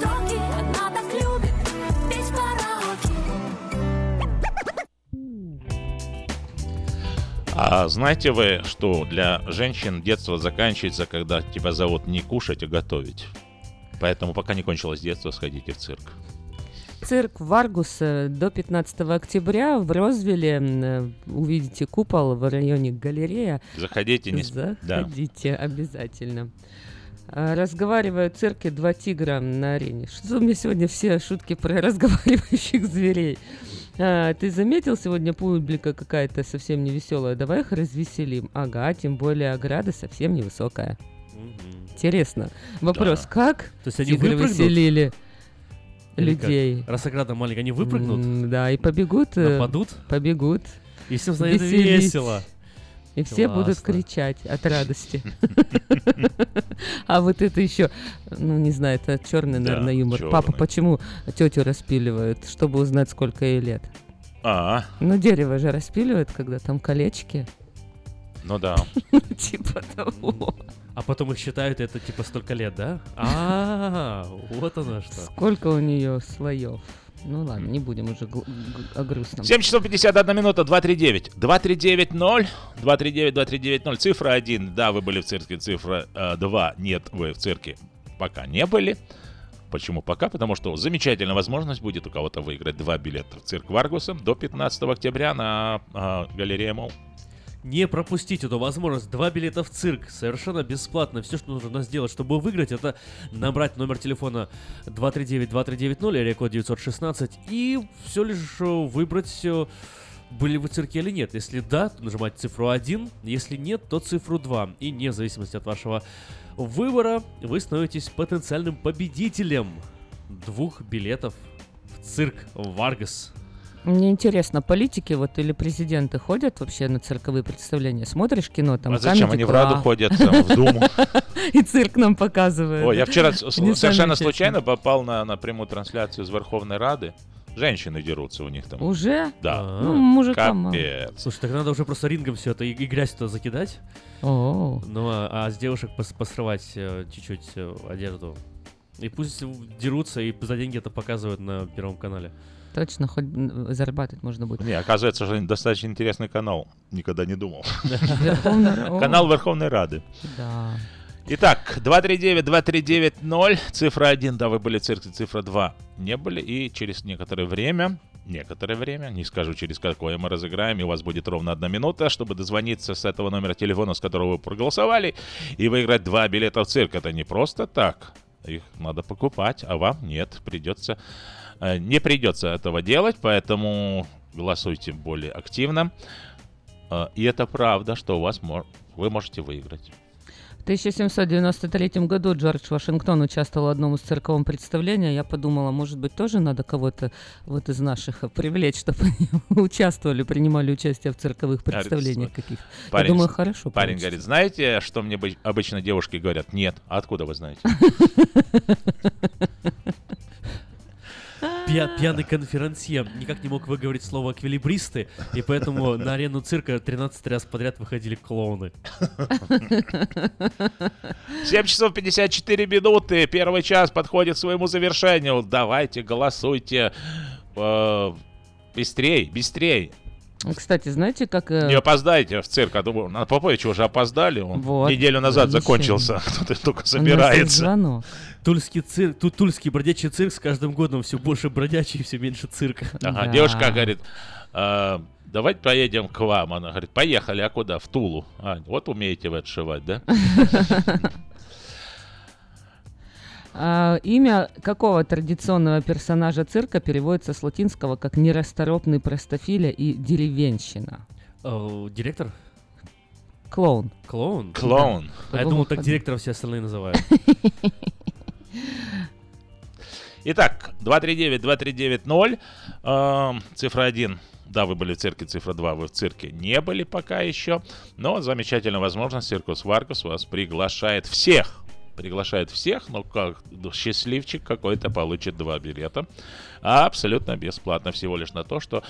Строки, так любит петь. А знаете вы, что для женщин детство заканчивается, когда тебя зовут не кушать, а готовить? Поэтому пока не кончилось детство, сходите в цирк. Цирк Варгус э, до 15 октября в Розвилле. э, Увидите купол в районе галерея. Заходите, не... сп- Да. Заходите обязательно. А, Разговаривают в цирке два тигра на арене. Что у меня сегодня все шутки про разговаривающих зверей? А, ты заметил, сегодня публика какая-то совсем не веселая. Давай их развеселим. Ага, тем более ограда совсем невысокая. Интересно. Вопрос, Да. как То есть они тигры выпрыгнут? веселили Или как? людей? Раз ограда маленькая, они выпрыгнут? М, Да, и побегут. э, Нападут? Побегут. И всем станет веселить. весело. И все будут Классно. кричать от радости. А вот это еще, ну не знаю, это черный, наверное, юмор. Папа, почему тетю распиливают, чтобы узнать, сколько ей лет? А, Ну, дерево же распиливают, когда там колечки. ну да. Типа того. А потом их считают, это типа столько лет, да? А, вот оно что. Сколько у нее слоев? Ну ладно, не будем уже о грустном. 7 часов 51 минута, 239. 2390, 239, 2390, цифра 1, да, вы были в цирке, цифра 2, нет, вы в цирке пока не были. Почему пока? Потому что замечательная возможность будет у кого-то выиграть два билета в цирк Варгуса до 15 октября на а, Галерее Молл. Не пропустить эту возможность. Два билета в цирк. Совершенно бесплатно. Все, что нужно сделать, чтобы выиграть, это набрать номер телефона 239-2390 или код 916 и все лишь э, выбрать, э, были вы в цирке или нет. Если да, то нажимать цифру 1. Если нет, то цифру 2. И не в зависимости от вашего выбора, вы становитесь потенциальным победителем двух билетов в цирк Варгас. Мне интересно, политики вот или президенты ходят вообще на цирковые представления? Смотришь кино, там А зачем они в Раду ходят, там, в Думу? И цирк нам показывает. Ой, я вчера совершенно случайно попал на, на прямую трансляцию из Верховной Рады. Женщины дерутся у них там. Уже? Да. Ну, мужикам мало. Капец. Слушай, так надо уже просто рингом все это и, и грязь туда закидать. О. Ну, а, а с девушек пос- посрывать э, чуть-чуть э, одежду. И пусть дерутся и за деньги это показывают на Первом канале. Точно, хоть м, зарабатывать можно будет. Не, оказывается, что достаточно интересный канал. Никогда не думал. Канал Верховной Рады. Да. Итак, 239-2390, цифра 1, да, вы были в цирке, цифра 2 не были, и через некоторое время, некоторое время, не скажу через какое мы разыграем, и у вас будет ровно одна минута, чтобы дозвониться с этого номера телефона, с которого вы проголосовали, и выиграть два билета в цирк. Это не просто так, их надо покупать, а вам нет, придется, э, не придется этого делать, поэтому голосуйте более активно. Э, И это правда, что у вас вы можете выиграть. В 1793 году Джордж Вашингтон участвовал в одном из цирковом представлений. Я подумала, может быть, тоже надо кого-то вот из наших привлечь, чтобы они участвовали, принимали участие в цирковых представлениях каких-то. Я думаю, хорошо Парень получится. говорит, знаете, что мне бы- обычно девушки говорят? Нет. А откуда вы знаете? Пья- пьяный конферансье никак не мог выговорить слово «эквилибристы», и поэтому на арену цирка 13 раз подряд выходили клоуны. 7 часов 54 минуты. Первый час подходит к своему завершению. Давайте, голосуйте. Э, Быстрей, быстрей. Кстати, знаете, как... э, Не опоздайте в цирк. А то на Поповича уже опоздали. Он Вот. неделю назад Еще. закончился. Кто-то только собирается. Тульский цирк, тут тульский бродячий цирк с каждым годом все больше бродячий, все меньше цирка. Ага, девушка говорит, «А, давайте поедем к вам. Она говорит, поехали, а куда? В Тулу. А, вот умеете вы отшивать, да? А, имя какого традиционного персонажа цирка переводится с латинского как нерасторопный простофиля и деревенщина? Э, Директор? Клоун. Клоун? Клоун. А я думал, так директора все остальные называют. Итак, 239-2390, эм, цифра 1. Да, вы были в цирке, цифра 2, вы в цирке не были пока еще, но замечательная возможность, Circus Vargas вас приглашает всех, приглашает всех, но как счастливчик какой-то получит два билета, а абсолютно бесплатно, всего лишь на то, что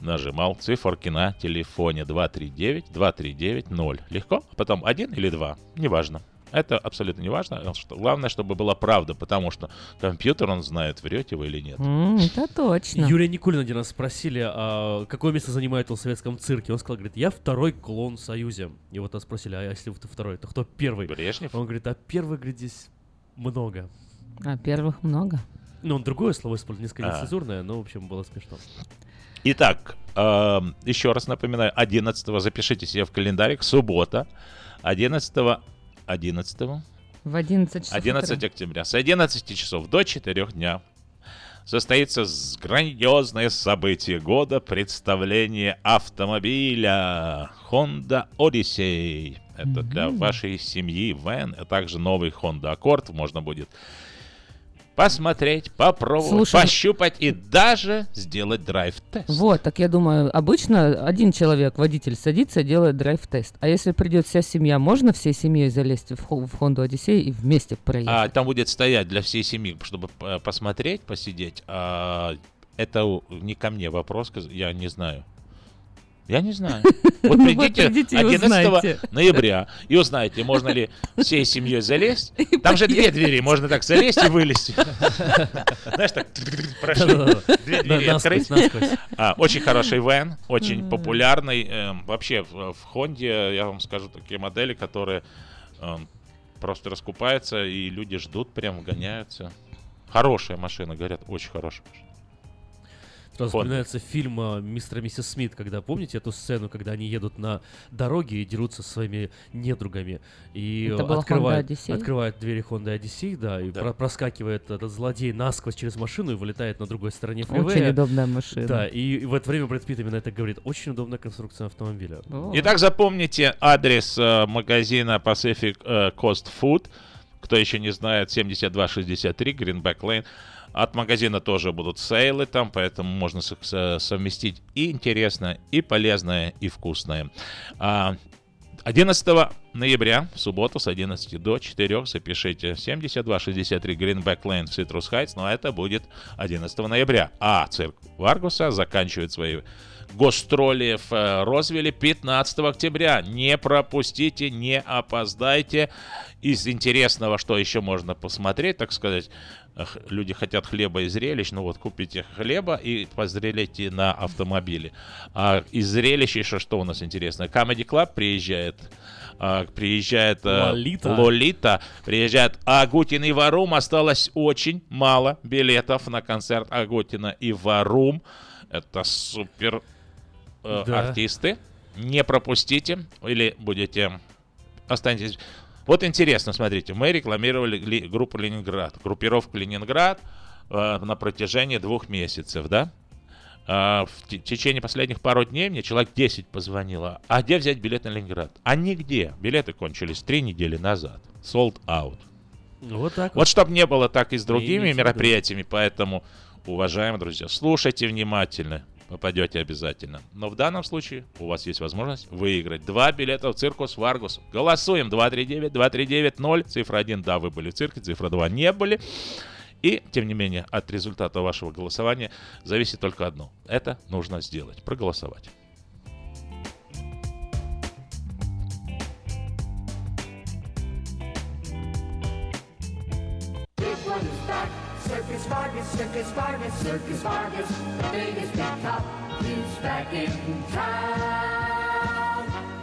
нажимал циферки на телефоне. 239-2390. Легко, а потом один или два, неважно. Это абсолютно не важно. Что- Главное, чтобы была правда, потому что компьютер, он знает, врете вы или нет. М, это точно. Юрия Никулина один раз спросили, а какое место занимает он в советском цирке. Он сказал, говорит, я второй клоун в Союзе. И вот нас спросили, а если ты второй, то кто первый? Брежнев? Он говорит, а первый, говорит, здесь много. А первых много. Ну, он другое слово использовал, несколько А. нецензурное, но, в общем, было смешно. Итак, эм, еще раз напоминаю, 11 запишите себе в календарик, суббота, 11 11 В 11 часов 11 утра. октября с 11 часов до 4 дня состоится грандиозное событие года представление автомобиля Honda Odyssey. Это для вашей семьи вен, а также новый Honda Accord можно будет посмотреть, попробовать, Слушай, пощупать и даже сделать драйв-тест. Вот, так я думаю, обычно один человек, водитель, садится и делает драйв-тест. А если придет вся семья, можно всей семьей залезть в, Хо- в Honda Odyssey и вместе проехать? А, там будет стоять для всей семьи, чтобы э, посмотреть, посидеть. А, это не ко мне вопрос, я не знаю. Я не знаю. Вот Вот придите и 11 узнаете. ноября и узнаете, можно ли всей семьей залезть. Там же две двери, можно так залезть и вылезти. Знаешь, так прошли, две двери открыть. Очень хороший вен, очень популярный. Эм, Вообще в в Хонде, я вам скажу, такие модели, которые эм, просто раскупаются, и люди ждут, прям гоняются. Хорошая машина, говорят, очень хорошая машина. Сразу Honda. вспоминается фильм а, «Мистер и миссис Смит», когда, помните эту сцену, когда они едут на дороге и дерутся со своими недругами. И Это Odyssey? открывают двери Honda Odyssey, да, и Да. про- проскакивает этот злодей насквозь через машину и вылетает на другой стороне Очень фривея. удобная машина. Да, и, и в это время Брэд Питт именно это говорит. Очень удобная конструкция автомобиля. Итак, запомните адрес э, магазина Pacific э, Coast Food. Кто еще не знает, 7263 Greenback Lane. От магазина тоже будут сейлы там, поэтому можно со- со- совместить и интересное, и полезное, и вкусное. А, 11 ноября, в субботу с 11 до 4 запишите 7263 Greenback Lane в Citrus Heights, но это будет 11 ноября. А цирк Варгуса заканчивает свои гастроли в э, Розвилле 15 октября. Не пропустите, не опоздайте. Из интересного, что еще можно посмотреть, так сказать, люди хотят хлеба и зрелищ, ну вот купите хлеба и позрелите на автомобиле. А из зрелищ еще что у нас интересно? Comedy Club приезжает, а, приезжает э, Лолита. Лолита, приезжает Агутин и Варум. Осталось очень мало билетов на концерт Агутина и Варум. Это супер э, Да. артисты. Не пропустите или будете останетесь. Вот интересно, смотрите, мы рекламировали ли- группу Ленинград, группировку Ленинград э, на протяжении двух месяцев, да? А, в те- течение последних пару дней мне человек 10 позвонило. А где взять билет на Ленинград? А нигде. Билеты кончились три недели назад. Sold out. Вот так Вот чтобы не было так и с другими виду. мероприятиями, поэтому, уважаемые друзья, слушайте внимательно, попадете обязательно. Но в данном случае у вас есть возможность выиграть два билета в Circus Vargas. Голосуем 239-2390, цифра 1, да, вы были в цирке, цифра 2, не были. И, тем не менее, от результата вашего голосования зависит только одно. Это нужно сделать, проголосовать. Circus Vargas Circus Vargas, Circus Vargas, the biggest big top, is back in town.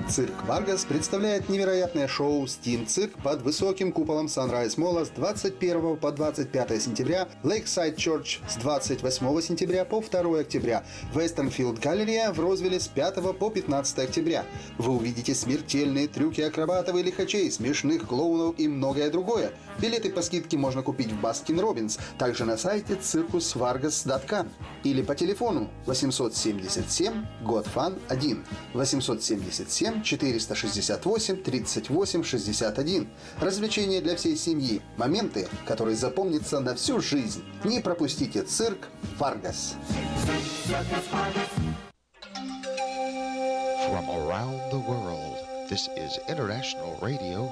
Цирк Варгас представляет невероятное шоу «Steam Цирк» под высоким куполом Sunrise Молла с 21 по 25 сентября, Lakeside Church с 28 сентября по 2 октября, Westfield Галерея в Розвилле с 5 по 15 октября. Вы увидите смертельные трюки акробатов и лихачей, смешных клоунов и многое другое. Билеты по скидке можно купить в Baskin Robbins, также на сайте circusvargas.com или по телефону 877 GOT-FUN 1 877 468 38 61. Развлечения для всей семьи. Моменты, которые запомнятся на всю жизнь. Не пропустите цирк Варгас. From around the world, this is International Radio,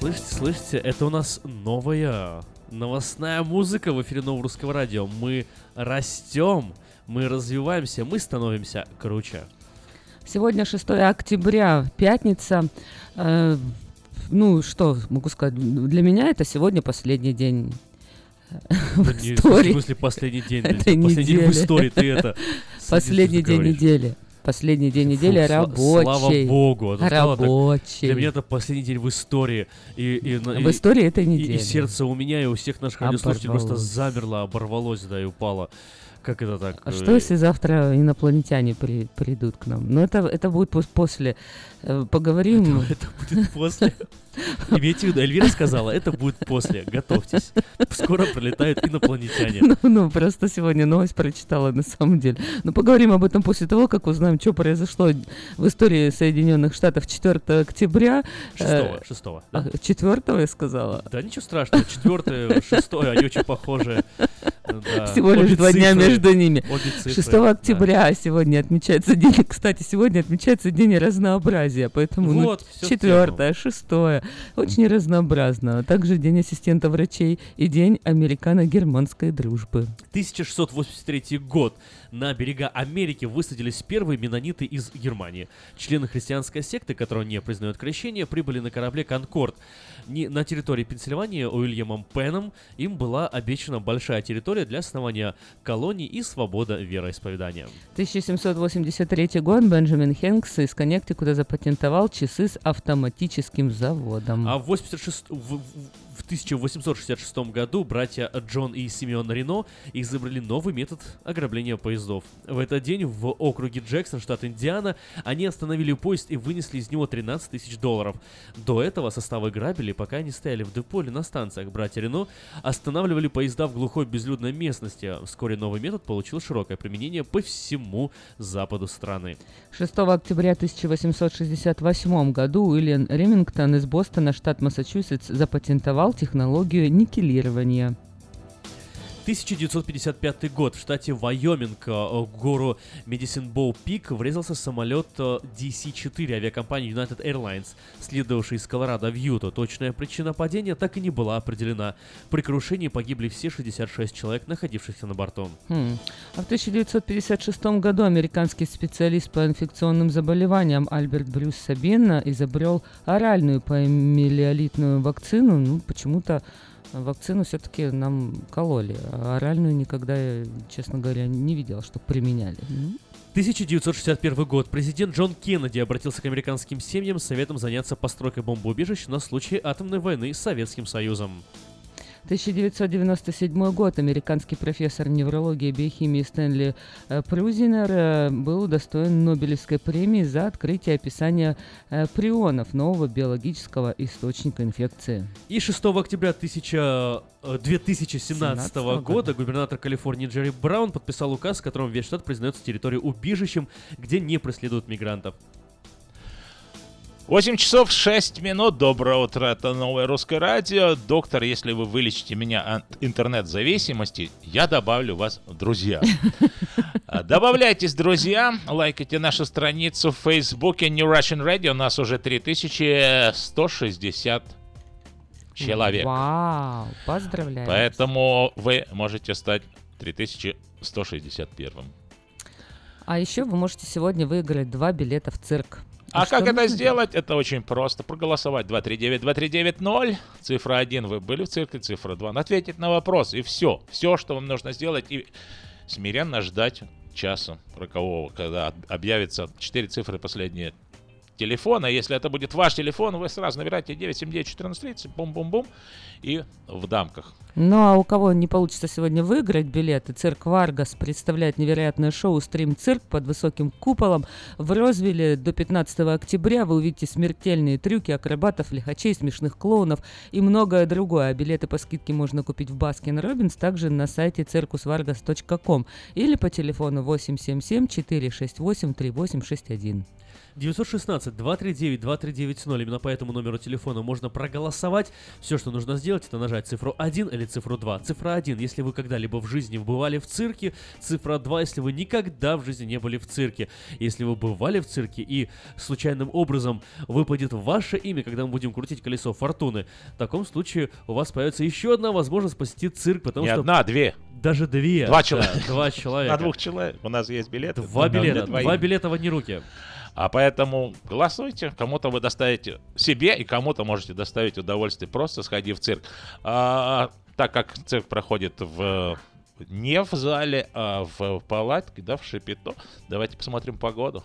Слышите, слышите, это у нас новая новостная музыка в эфире Нового Русского Радио. Мы растем, мы развиваемся, мы становимся круче. Сегодня 6 октября, пятница. Э, ну, что могу сказать? Для меня это сегодня последний день э, в истории. В смысле последний день? Последний день в истории, ты это... Последний день недели. Последний день Фу, недели сла- рабочий. Слава богу. так. Рабочий. Для меня это последний день в истории. И, и, на- В и- истории этой и- недели. И, сердце у меня и у всех наших радиослушателей просто замерло, оборвалось, да, и упало. Как это так? А э, что если завтра инопланетяне при- придут к нам? Ну, это, это будет пос- после. Э, Поговорим. Это будет после. Имейте в виду, Эльвира сказала, это будет после, готовьтесь. Скоро пролетают инопланетяне. Ну, ну, просто сегодня новость прочитала на самом деле. Но поговорим об этом после того, как узнаем, что произошло в истории Соединенных Штатов 4 октября. Шестого, шестого, да? 4 я сказала. Да ничего страшного, четвертое, шестое, они очень похожи. Всего лишь два дня между ними. обе цифры, 6 да. октября сегодня отмечается день, кстати, сегодня отмечается день разнообразия, поэтому ну, четвертое, шестое, очень разнообразно. Также день ассистента врачей и день американо-германской дружбы. 1683 год. На берега Америки высадились первые менониты из Германии. Члены христианской секты, которые не признают крещение, прибыли на корабле «Конкорд». Не- На территории Пенсильвании Уильямом Пеном им была обещана большая территория для основания колоний и свобода вероисповедания. 1783 год Бенджамин Хэнкс из Коннектикута запатентовал часы с автоматическим заводом. А в, 86 в- в- в 1866 году братья Джон и Симеон Рено изобрели новый метод ограбления поездов. В этот день в округе Джексон, штат Индиана, они остановили поезд и вынесли из него 13 тысяч долларов. До этого составы грабили, пока они стояли в депо или на станциях. Братья Рено останавливали поезда в глухой безлюдной местности. Вскоре новый метод получил широкое применение по всему западу страны. 6 октября 1868 году Уильям Ремингтон из Бостона, штат Массачусетс, запатентовал технологию никелирования. 1955 год. В штате Вайоминг э, в гору Медисин Боу Пик врезался самолет э, DC-4 авиакомпании United Airlines, следовавший из Колорадо в Юту. Точная причина падения так и не была определена. При крушении погибли все 66 человек, находившихся на борту. Хм. А в 1956 году американский специалист по инфекционным заболеваниям Альберт Брюс Сабина изобрел оральную полимелиолитную вакцину. Ну, почему-то вакцину все-таки нам кололи, а оральную никогда, я, честно говоря, не видела, что применяли. Ну, 1961 год. Президент Джон Кеннеди обратился к американским семьям с советом заняться постройкой бомбоубежищ на случай атомной войны с Советским Союзом. 1997 год. Американский профессор неврологии и биохимии Стэнли э, Прузинер э, был удостоен Нобелевской премии за открытие описания э, прионов нового биологического источника инфекции. И 6 октября 1000, э, 2017 года. года губернатор Калифорнии Джерри Браун подписал указ, в котором весь штат признается территорией убежищем, где не преследуют мигрантов. 8 часов 6 минут. Доброе утро. Это новое русское радио. Доктор, если вы вылечите меня от интернет-зависимости, я добавлю вас в друзья. Добавляйтесь, друзья. Лайкайте нашу страницу в Фейсбуке New Russian Radio. У нас уже 3160 человек. Вау, поздравляю. Поэтому вы можете стать 3161. А еще вы можете сегодня выиграть два билета в цирк. А как это нужно сделать? Это очень просто. Проголосовать 239-2390. Цифра 1 вы были в цирке, цифра 2 ответить на вопрос. И все. Все, что вам нужно сделать. И смиренно ждать часа рокового, когда об- объявятся 4 цифры последние телефона. Если это будет ваш телефон, вы сразу набираете 979-1430, бум-бум-бум, и в дамках. Ну а у кого не получится сегодня выиграть билеты, цирк Варгас представляет невероятное шоу «Steam Цирк» под высоким куполом в Розвилле до 15 октября. Вы увидите смертельные трюки акробатов, лихачей, смешных клоунов и многое другое. А билеты по скидке можно купить в Baskin Robbins, также на сайте circusvargas.com или по телефону 877 468 3861. 916-239-2390. Именно по этому номеру телефона можно проголосовать. Все, что нужно сделать, это нажать цифру 1 или цифру 2. Цифра 1, если вы когда-либо в жизни бывали в цирке. Цифра 2, если вы никогда в жизни не были в цирке. Если вы бывали в цирке и случайным образом выпадет ваше имя, когда мы будем крутить колесо фортуны, в таком случае у вас появится еще одна возможность посетить цирк, потому Не что... одна, а две. Даже две. Два Да, человека. Два человека. На двух человек. У нас есть билеты. Два на билета. Два билета в одни руки. А поэтому голосуйте. Кому-то вы доставите себе, и кому-то можете доставить удовольствие, просто сходив в цирк. А, так как цирк проходит в не в зале, а в палатке, да, в Шипито. Давайте посмотрим погоду.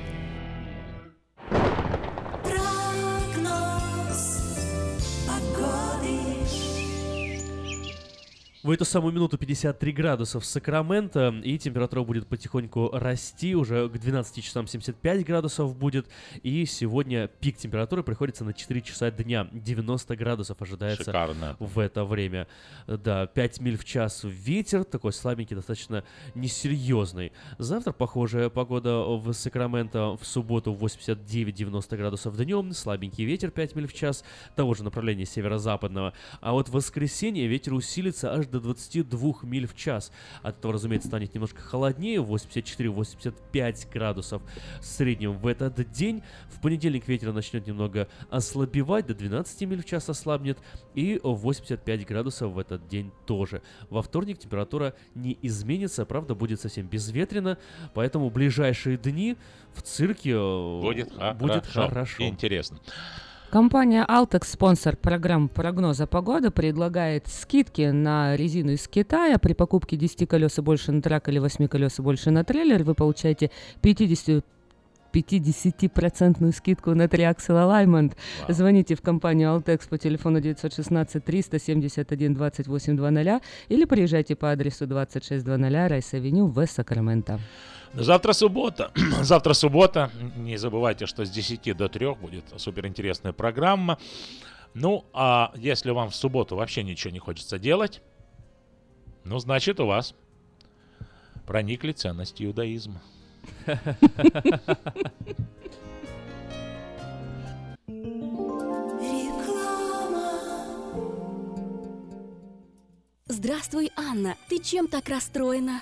В эту самую минуту 53 градуса в Сакраменто, и температура будет потихоньку расти, уже к 12 часам 75 градусов будет, и сегодня пик температуры приходится на 4 часа дня, 90 градусов ожидается Шикарно. в это время. Да, 5 миль в час ветер, такой слабенький, достаточно несерьезный. Завтра похожая погода в Сакраменто, в субботу 89-90 градусов днем, слабенький ветер 5 миль в час, того же направления северо-западного, а вот в воскресенье ветер усилится аж до 22 миль в час. От этого, разумеется, станет немножко холоднее, 84-85 градусов в среднем в этот день. В понедельник ветер начнет немного ослабевать, до 12 миль в час ослабнет, и 85 градусов в этот день тоже. Во вторник температура не изменится, правда, будет совсем безветренно, поэтому ближайшие дни в цирке э, Будет, будет хорошо. хорошо. Интересно. Компания Altex, спонсор программ прогноза погоды, предлагает скидки на резину из Китая. При покупке 10 колес и больше на трак или 8 колес и больше на трейлер вы получаете 50 50% скидку на three axle alignment. Звоните в компанию Altex по телефону 916 371 2800 или приезжайте по адресу 2600 Rice Avenue в Сакраменто. Завтра суббота. Завтра суббота. Не забывайте, что с 10 до 3 будет суперинтересная программа. Ну, а если вам в субботу вообще ничего не хочется делать, ну, значит, у вас проникли ценности иудаизма. Здравствуй, Анна. Ты чем так расстроена?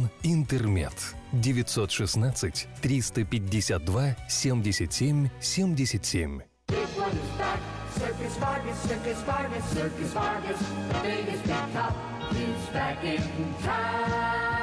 «Интермед». 916 352 77 77. This one is back. Circus Vargas, Circus Vargas, Circus Vargas. The biggest big top. Is back in town.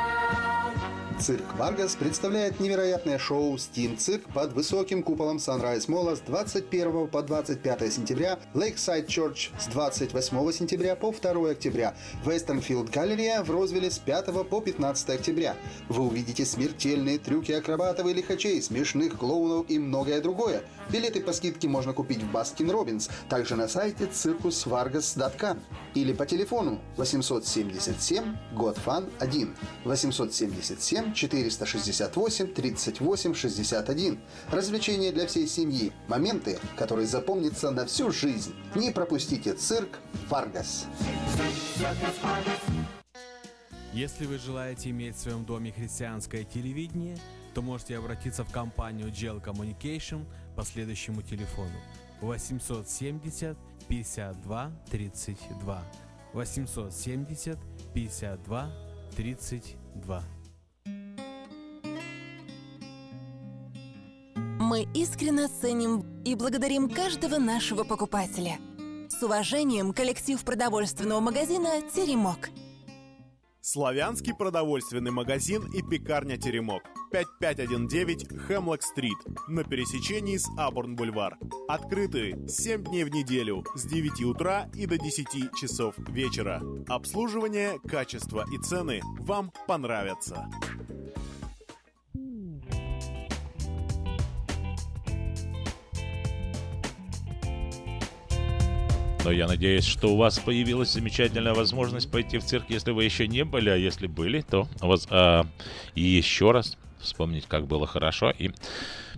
Цирк Варгас представляет невероятное шоу Steam Цирк под высоким куполом Sunrise Молла с 21 по 25 сентября, Lakeside Church с 28 сентября по 2 октября, Westfield Галерея в Розвилле с 5 по 15 октября. Вы увидите смертельные трюки акробатов и лихачей, смешных клоунов и многое другое. Билеты по скидке можно купить в Baskin Robbins, также на сайте circusvargas.com или по телефону 877 GOT-FUN 1 877 468 38 61. Развлечения для всей семьи. Моменты, которые запомнятся на всю жизнь. Не пропустите цирк Варгас. Если вы желаете иметь в своем доме христианское телевидение, то можете обратиться в компанию Gel Communication по следующему телефону 870 52 32 870 52 32 Мы искренне ценим и благодарим каждого нашего покупателя. С уважением, коллектив продовольственного магазина «Теремок». Славянский продовольственный магазин и пекарня «Теремок». 5519 Хемлок-стрит на пересечении с Абурн-бульвар. Открыты 7 дней в неделю с 9 утра и до 10 часов вечера. Обслуживание, качество и цены вам понравятся. Но я надеюсь, что у вас появилась замечательная возможность пойти в цирк, если вы еще не были, а если были, то вас, а, еще раз вспомнить, как было хорошо и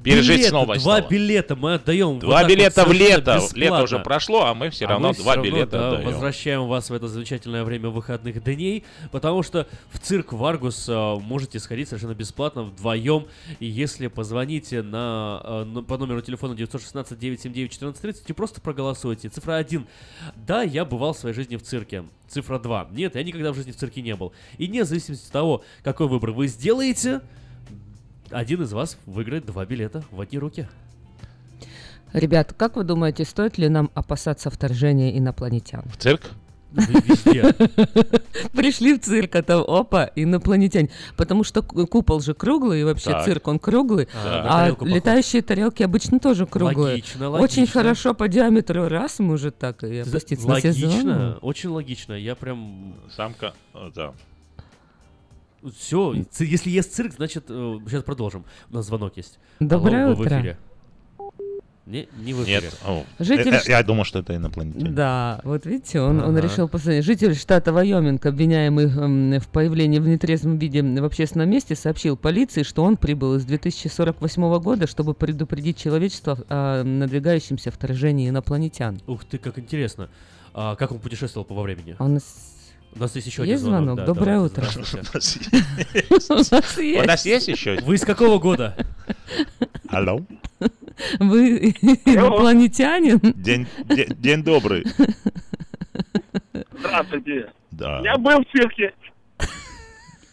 пережить Билеты, снова. Два снова. билета мы отдаем. вот Два вот билета в совершенно лето. Лето бесплатно. уже прошло, а мы все А равно мы два равно, билета да, отдаем. возвращаем вас в это замечательное время выходных дней, потому что в цирк Варгус э, можете сходить совершенно бесплатно вдвоем, и если позвоните на, э, ну, по номеру телефона 916-979-1430 и просто проголосуйте. Цифра 1. Да, я бывал в своей жизни в цирке. Цифра 2. Нет, я никогда в жизни в цирке не был. И вне зависимости от того, какой выбор вы сделаете, один из вас выиграет два билета в одни руки. Ребят, как вы думаете, стоит ли нам опасаться вторжения инопланетян? В цирк? Везде. Пришли в цирк, а там опа, инопланетяне. Потому что ку- купол же круглый, и вообще Так. цирк он круглый, А, на а тарелку похож. летающие тарелки обычно тоже круглые. Логично, Очень логично. хорошо по диаметру раз может так и опуститься на Логично, сезон. очень логично. Я прям... Самка, э, да. Все, если есть цирк, значит, сейчас продолжим. У нас звонок есть. Доброе Алло, утро. в эфире. Не, не в эфире. Нет. О, Житель э, э, ш- Я думал, что это инопланетяне. Да, вот видите, он, он Ага. решил позвонить. Житель штата Вайоминг, обвиняемый м, в появлении в нетрезвом виде в общественном месте, сообщил полиции, что он прибыл из 2048 года, чтобы предупредить человечество о надвигающемся вторжении инопланетян. Ух ты, как интересно. А как он путешествовал по во времени? А у нас есть еще один есть звонок? да, Доброе давайте, утро. У нас У нас есть еще? Вы из какого года? Алло? Вы инопланетянин? День, де- день добрый. Здравствуйте. Да. Я был в цирке.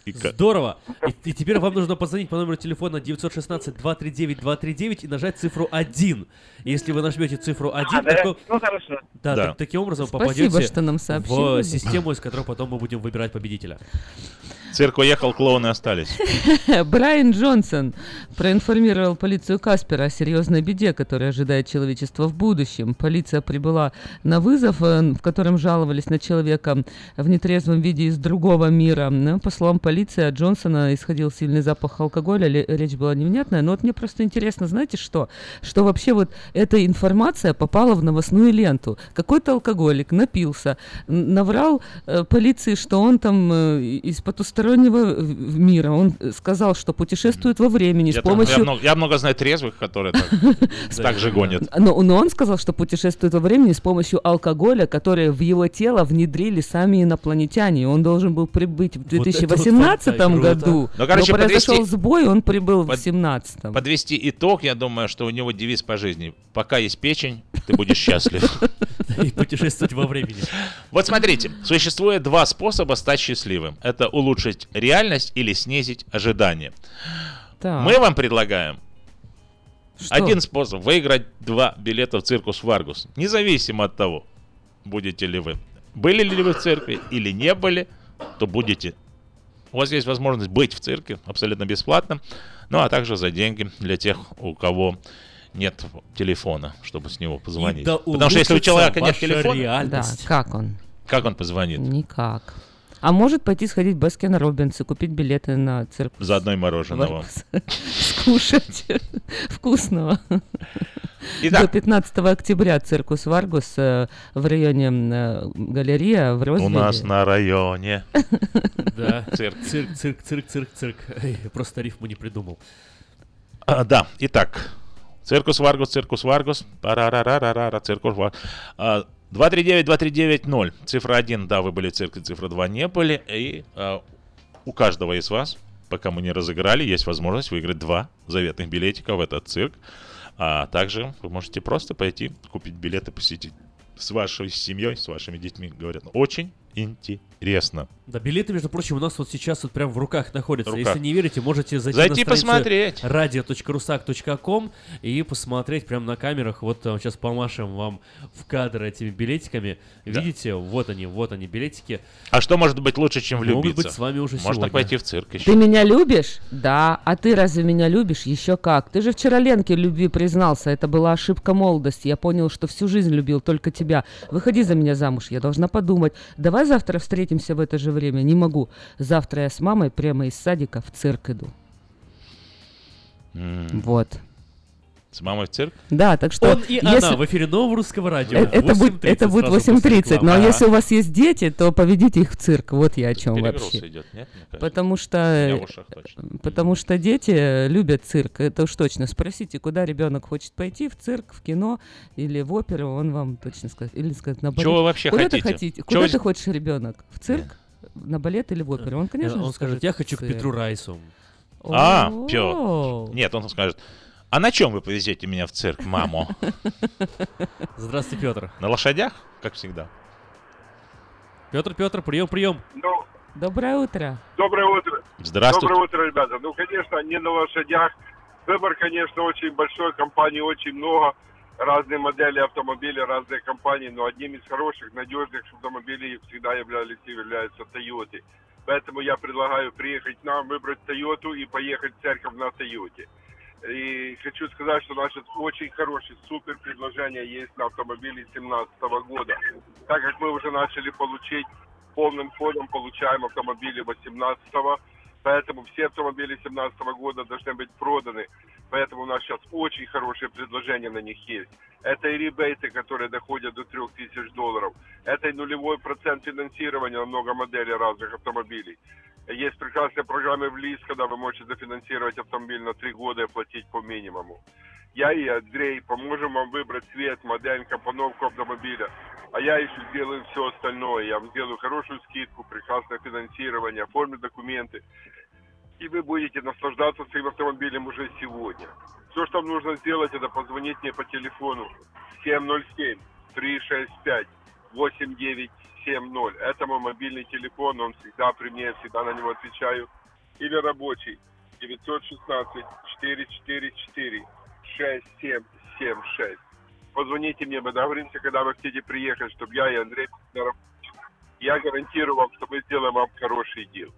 И ка- Здорово. И, и теперь вам нужно позвонить по номеру телефона 916-239-239 и нажать цифру 1. Если вы нажмете цифру 1, А, да? тако- Ну, хорошо. да, Да. так- таким образом Спасибо, попадете что нам в систему, из которой потом мы будем выбирать победителя. Цирк уехал, клоуны остались. Брайан Джонсон проинформировал полицию Каспера о серьезной беде, которая ожидает человечество в будущем. Полиция прибыла на вызов, э, в котором жаловались на человека в нетрезвом виде из другого мира. Ну, По словам полиции, от Джонсона исходил сильный запах алкоголя, речь была невнятная. Но вот мне просто интересно, знаете что? Что вообще вот эта информация попала в новостную ленту. Какой-то алкоголик напился, наврал э, полиции, что он там э, из потустороннего в мира. Он э, сказал, что путешествует во времени Я, с там- помощью... я много, я много знаю трезвых, которые так, же гонят. Но, он сказал, что путешествует во времени с помощью алкоголя, который в его тело внедрили сами инопланетяне. И Он должен был прибыть в это вот 2018 фантазия, круто. году, Ну, короче, но произошел подвести- сбой, он прибыл в Под- 2017. Подвести итог, я думаю, что у него девиз по жизни. Пока есть печень, ты будешь счастлив. И путешествовать во времени. Вот смотрите, существует два способа стать счастливым. Это улучшить реальность или снизить ожидания. Так. Мы вам предлагаем Что? один способ выиграть два билета в Circus Vargas. Независимо от того, будете ли вы, были ли вы в цирке или не были, то будете. У вас есть возможность быть в цирке абсолютно бесплатно, ну а также за деньги для тех, у кого нет телефона, чтобы с него позвонить. да Потому что если у человека нет телефона, Да, реальность. как он? как он позвонит? Никак. А может пойти сходить в Baskin Robbins и купить билеты на цирк. Заодно и мороженого. Скушать вкусного. Итак. До 15 октября Circus Vargas э, в районе э, галерея в У Розвилле. нас на районе. Да. Цирк. Цирк, цирк, цирк, цирк, цирк. Просто рифму не придумал. А, да, итак. Circus Vargas, Circus Vargas. Парарарарара, Circus Vargas. А, 239-2390. Цифра 1, да, вы были в цирке, цифра 2 не были. И а, у каждого из вас, пока мы не разыграли, есть возможность выиграть два заветных билетика в этот цирк. А также вы можете просто пойти купить билеты, посетить с вашей семьей, с вашими детьми. Говорят, очень интересно. Да, билеты, между прочим, у нас вот сейчас вот прям в руках находятся. В руках. Если не верите, можете зайти, Зайти на посмотреть. radio.rusak.com и посмотреть прямо на камерах. Вот там сейчас помашем вам в кадр этими билетиками. Да. Видите, вот они, вот они, билетики. А что может быть лучше, чем Могут влюбиться? быть с вами уже Можно сегодня. пойти в цирк еще. Ты меня любишь? Да. А ты разве меня любишь? Еще как. Ты же вчера Ленке любви признался. Это была ошибка молодости. Я понял, что всю жизнь любил только тебя. Выходи за меня замуж. Я должна подумать. Давай завтра встретимся в это же время. Не могу. Завтра я с мамой прямо из садика в цирк иду. М. Вот. С мамой в цирк? Да, так что... Он и если- она в эфире нового русского радио. Э, Это, будет, 8:30 это будет сразу после 8.30, но рекламы. если у вас есть дети, то поведите их в цирк. Вот я о чем перегруз вообще. идет, нет? Потому что, э, потому что дети любят цирк, это уж точно. Спросите, куда ребенок хочет пойти, в цирк, в кино или в оперу, он вам точно скажет. Или скажет, на балет. Чего вы вообще куда хотите? Ты хотите? Чего Куда вы- ты хочешь, ребенок? В цирк? На балет или в оперу? Он, конечно, Он же скажет, я хочу к. Петру Райсу. А. Петр. Нет, он скажет, а на чем вы повезете меня в цирк, маму? Здравствуйте, Петр. На лошадях, как всегда. Петр, Петр, прием, прием. Ну, Доброе утро. доброе утро. Здравствуйте. Доброе утро, ребята. Ну, конечно, не на лошадях. Выбор, конечно, очень большой. Компаний очень много. Разные модели автомобилей, разные компании. Но одним из хороших, надежных автомобилей всегда являлись и являются Toyota. Поэтому я предлагаю приехать к нам, выбрать Тойоту и поехать в церковь на Тойоте. И хочу сказать, что наше очень хорошее супер предложение есть на автомобиле 2017 года. Так как мы уже начали получить полным ходом, получаем автомобили 18 поэтому все автомобили 2017 года должны быть проданы. Поэтому у нас сейчас очень хорошее предложение на них есть. Это и ребейты, которые доходят до 3000 долларов. Это и нулевой процент финансирования на много моделей разных автомобилей. Есть прекрасная программа в ЛИС, когда вы можете дофинансировать автомобиль на три года и платить по минимуму. Я и Андрей поможем вам выбрать цвет, модель, компоновку автомобиля. А я еще сделаю все остальное. Я вам сделаю хорошую скидку, прекрасное финансирование, оформлю документы. И вы будете наслаждаться своим автомобилем уже сегодня. Все, что вам нужно сделать, это позвонить мне по телефону 707-365-8970. Это мой мобильный телефон, он всегда при мне, я всегда на него отвечаю. Или рабочий 916-444-6776. Позвоните мне, мы договоримся, когда вы хотите приехать, чтобы я и Андрей. Я гарантирую вам, что мы сделаем вам хороший дел.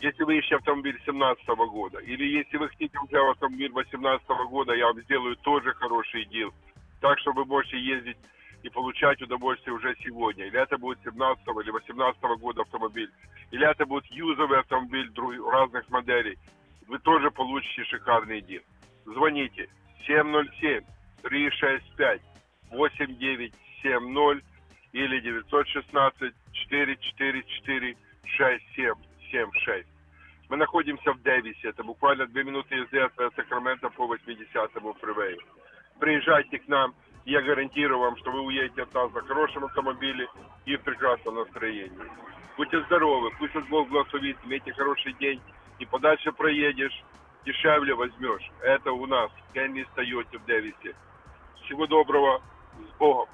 Если вы ищете автомобиль 2017 года, или если вы хотите уже автомобиль 2018 года, я вам сделаю тоже хороший дел. Так что вы можете ездить и получать удовольствие уже сегодня. Или это будет 17 или 18 года автомобиль, или это будет юзовый автомобиль разных моделей. Вы тоже получите шикарный дел. Звоните 707 365 8970 или 916 444 6776. Мы находимся в Дэвисе. Это буквально две минуты езды от Сакрамента по 80-му фривею. Приезжайте к нам. Я гарантирую вам, что вы уедете от нас на хорошем автомобиле и в прекрасном настроении. Будьте здоровы, пусть вас Бог благословит, имейте хороший день. И подальше проедешь, дешевле возьмешь. Это у нас, Кенни Тойоте в Дэвисе. Всего доброго, с Богом.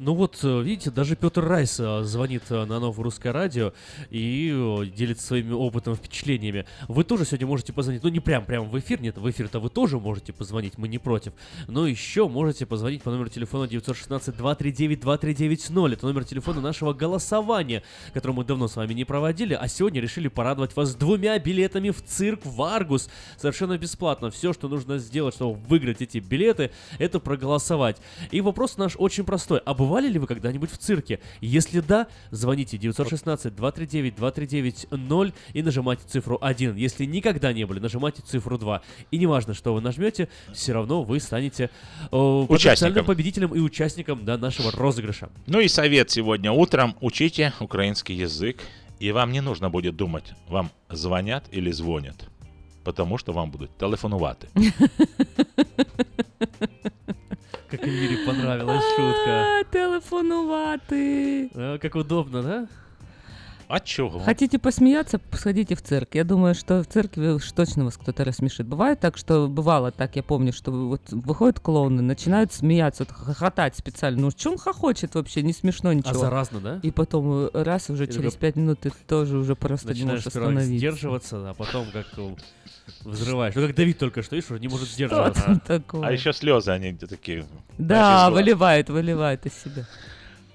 Ну вот, э, видите, даже Петр Райс э, звонит э, на новое русское радио и делится своими опытом, впечатлениями. Вы тоже сегодня можете позвонить, ну не прям прям в эфир, нет, в эфир-то вы тоже можете позвонить, мы не против. Но еще можете позвонить по номеру телефона 916-239-2390. Это номер телефона нашего голосования, которое мы давно с вами не проводили, а сегодня решили порадовать вас двумя билетами в цирк в Аргус. Совершенно бесплатно. Все, что нужно сделать, чтобы выиграть эти билеты, это проголосовать. И вопрос наш очень простой. А бывали ли вы когда-нибудь в цирке? Если да, звоните 916-239-2390 и нажимайте цифру 1. Если никогда не были, нажимайте цифру 2. И неважно, что вы нажмете, все равно вы станете э, потенциальным победителем и участником да, нашего розыгрыша. Ну и совет сегодня утром. Учите украинский язык, и вам не нужно будет думать, вам звонят или звонят. Потому что вам будут телефонувати. Как Эльвире понравилась шутка. А, Телефонувати. А, Как удобно, да? А чего? Хотите посмеяться, сходите в цирк. Я думаю, что в церкви уж точно вас кто-то рассмешит. Бывает так, что бывало так, я помню, что вот выходят клоуны, начинают смеяться, вот хохотать специально. Ну, что он хохочет вообще? Не смешно ничего. А заразно, да? И потом э, раз уже И через пять минут ты тоже уже просто не Начинаешь можешь остановиться. сдерживаться, а потом как э, взрываешь. Ну как Давид только что, видишь, уже не может Что сдерживаться. там такое? А еще слезы, они где такие. Да, выливает, выливает из себя.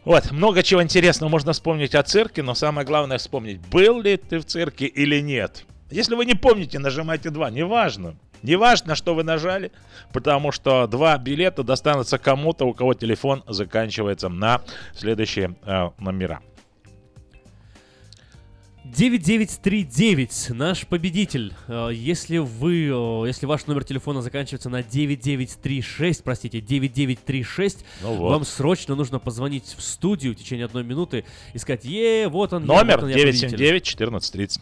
Вот, много чего интересного можно вспомнить о цирке, но самое главное вспомнить, был ли ты в цирке или нет. Если вы не помните, нажимайте 2, неважно. Неважно, что вы нажали, потому что два билета достанутся кому-то, у кого телефон заканчивается на следующие э, номера. 9939, наш победитель. Э, Если вы, э, если ваш номер телефона заканчивается на 9936, простите, 9936, Ну вот. вам срочно нужно позвонить в студию в течение одной минуты и сказать, е, вот он, Номер вот он, я победитель». 979-1430.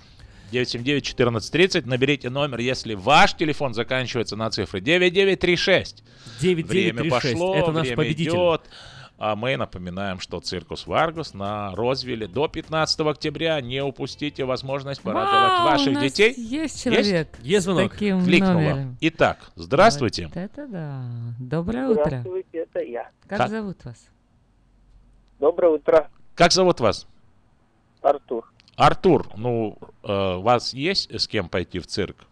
979-1430. Наберите номер, если ваш телефон заканчивается на цифры 9936. 9936, Время пошло, это наш время победитель. идет. А мы напоминаем, что Circus Vargas на Розвилле до 15 октября. Не упустите возможность порадовать Вау, ваших у нас детей. Есть человек. Есть с звонок? таким номером. Итак, здравствуйте. Вот это да. Доброе утро. Здравствуйте, это я. Как, Как? зовут вас? Доброе утро, Как зовут вас? Артур. Артур, ну, э, у вас есть с кем пойти в цирк?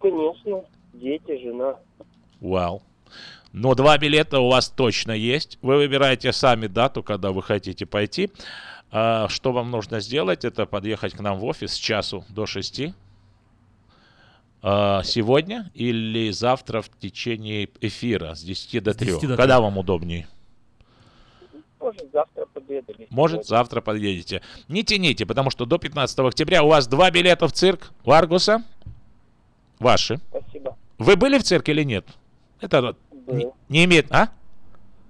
Конечно, дети, жена. Вау. Но два билета у вас точно есть. Вы выбираете сами дату, когда вы хотите пойти. А, Что вам нужно сделать, это подъехать к нам в офис с часу до шести. А, Сегодня или завтра в течение эфира с 10 до 3. 10 до Когда 3. вам удобнее? Может, завтра подъеду. или Может, завтра подъедете. Не тяните, потому что до 15 октября у вас два билета в цирк Варгуса. Ваши. Спасибо. Вы были в цирке или нет? Это не, не имеет... А?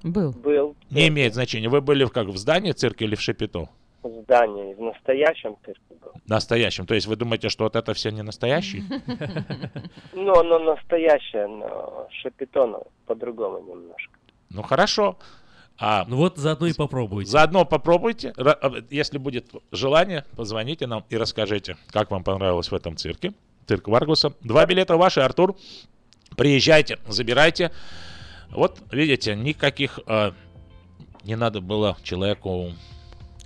Был. Был Не имеет значения. Вы были в, как, в здании цирка или в Шапито? в здании, в настоящем цирке был. Настоящем. То есть вы думаете, что вот это все не настоящий? Ну, оно настоящее, но шапито, оно по-другому немножко. Ну хорошо. А, ну вот заодно и попробуйте. Заодно попробуйте. А, Если будет желание, позвоните нам и расскажите, как вам понравилось в этом цирке. Цирк Варгуса. Два билета ваши, Артур. Приезжайте, забирайте. Вот, видите, никаких э, не надо было человеку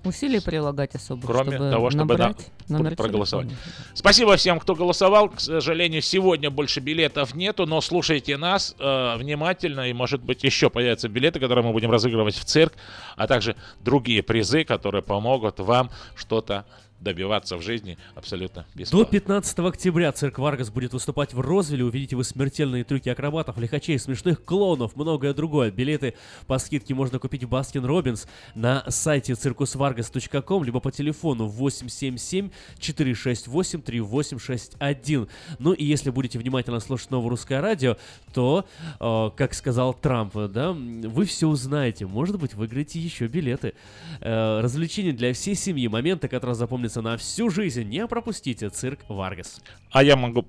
Усилий прилагать особо, Кроме чтобы того, чтобы набрать номер проголосовать. телефона. Спасибо всем, кто голосовал. К сожалению, сегодня больше билетов нету, но слушайте нас э, внимательно, и, может быть, еще появятся билеты, которые мы будем разыгрывать в цирк, а также другие призы, которые помогут вам что-то добиваться в жизни абсолютно До бесплатно. 15 октября цирк Варгас будет выступать в Розвилле. Увидите вы смертельные трюки акробатов, лихачей, смешных клоунов, многое другое. Билеты по скидке можно купить в Baskin Robbins на сайте circusvargas.com, либо по телефону 877-468-3861. Ну и если будете внимательно слушать новое русское радио, то, э, как сказал Трамп, да, вы все узнаете. Может быть, выиграете еще билеты. Э, развлечения для всей семьи, моменты, которые запомнятся на всю жизнь. Не пропустите цирк Варгас. А я могу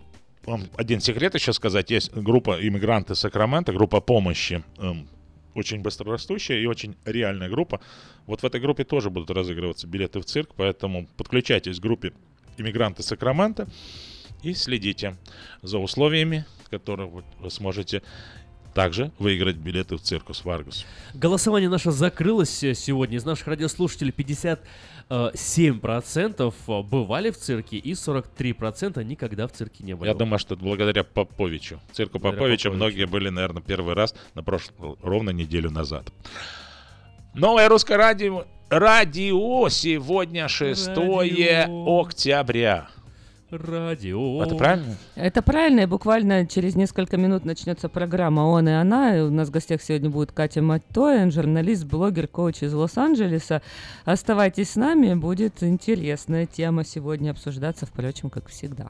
вам один секрет еще сказать. Есть группа иммигранты Сакрамента, группа помощи. эм, очень быстрорастущая и очень реальная группа. Вот в этой группе тоже будут разыгрываться билеты в цирк, поэтому подключайтесь к группе иммигранты Сакрамента и следите за условиями, которые вы сможете также выиграть билеты в Circus Vargas. Голосование наше закрылось сегодня. Из наших радиослушателей 57% бывали в цирке и 43% никогда в цирке не были. Я думаю, что благодаря Поповичу. Цирку Благодаря Поповича Поповичу. многие были, наверное, первый раз на прошлую, ровно неделю назад. Новое русское радио, радио сегодня 6 Радио. октября. Радио. Это правильно? Это правильно, и буквально через несколько минут начнется программа «Он и она». И у нас в гостях сегодня будет Катя Маттоин, журналист, блогер, коуч из Лос-Анджелеса. Оставайтесь с нами, будет интересная тема сегодня обсуждаться, впрочем, как всегда.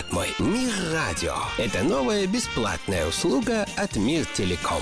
мой. Мир радио. Это новая бесплатная услуга от Мир Телеком.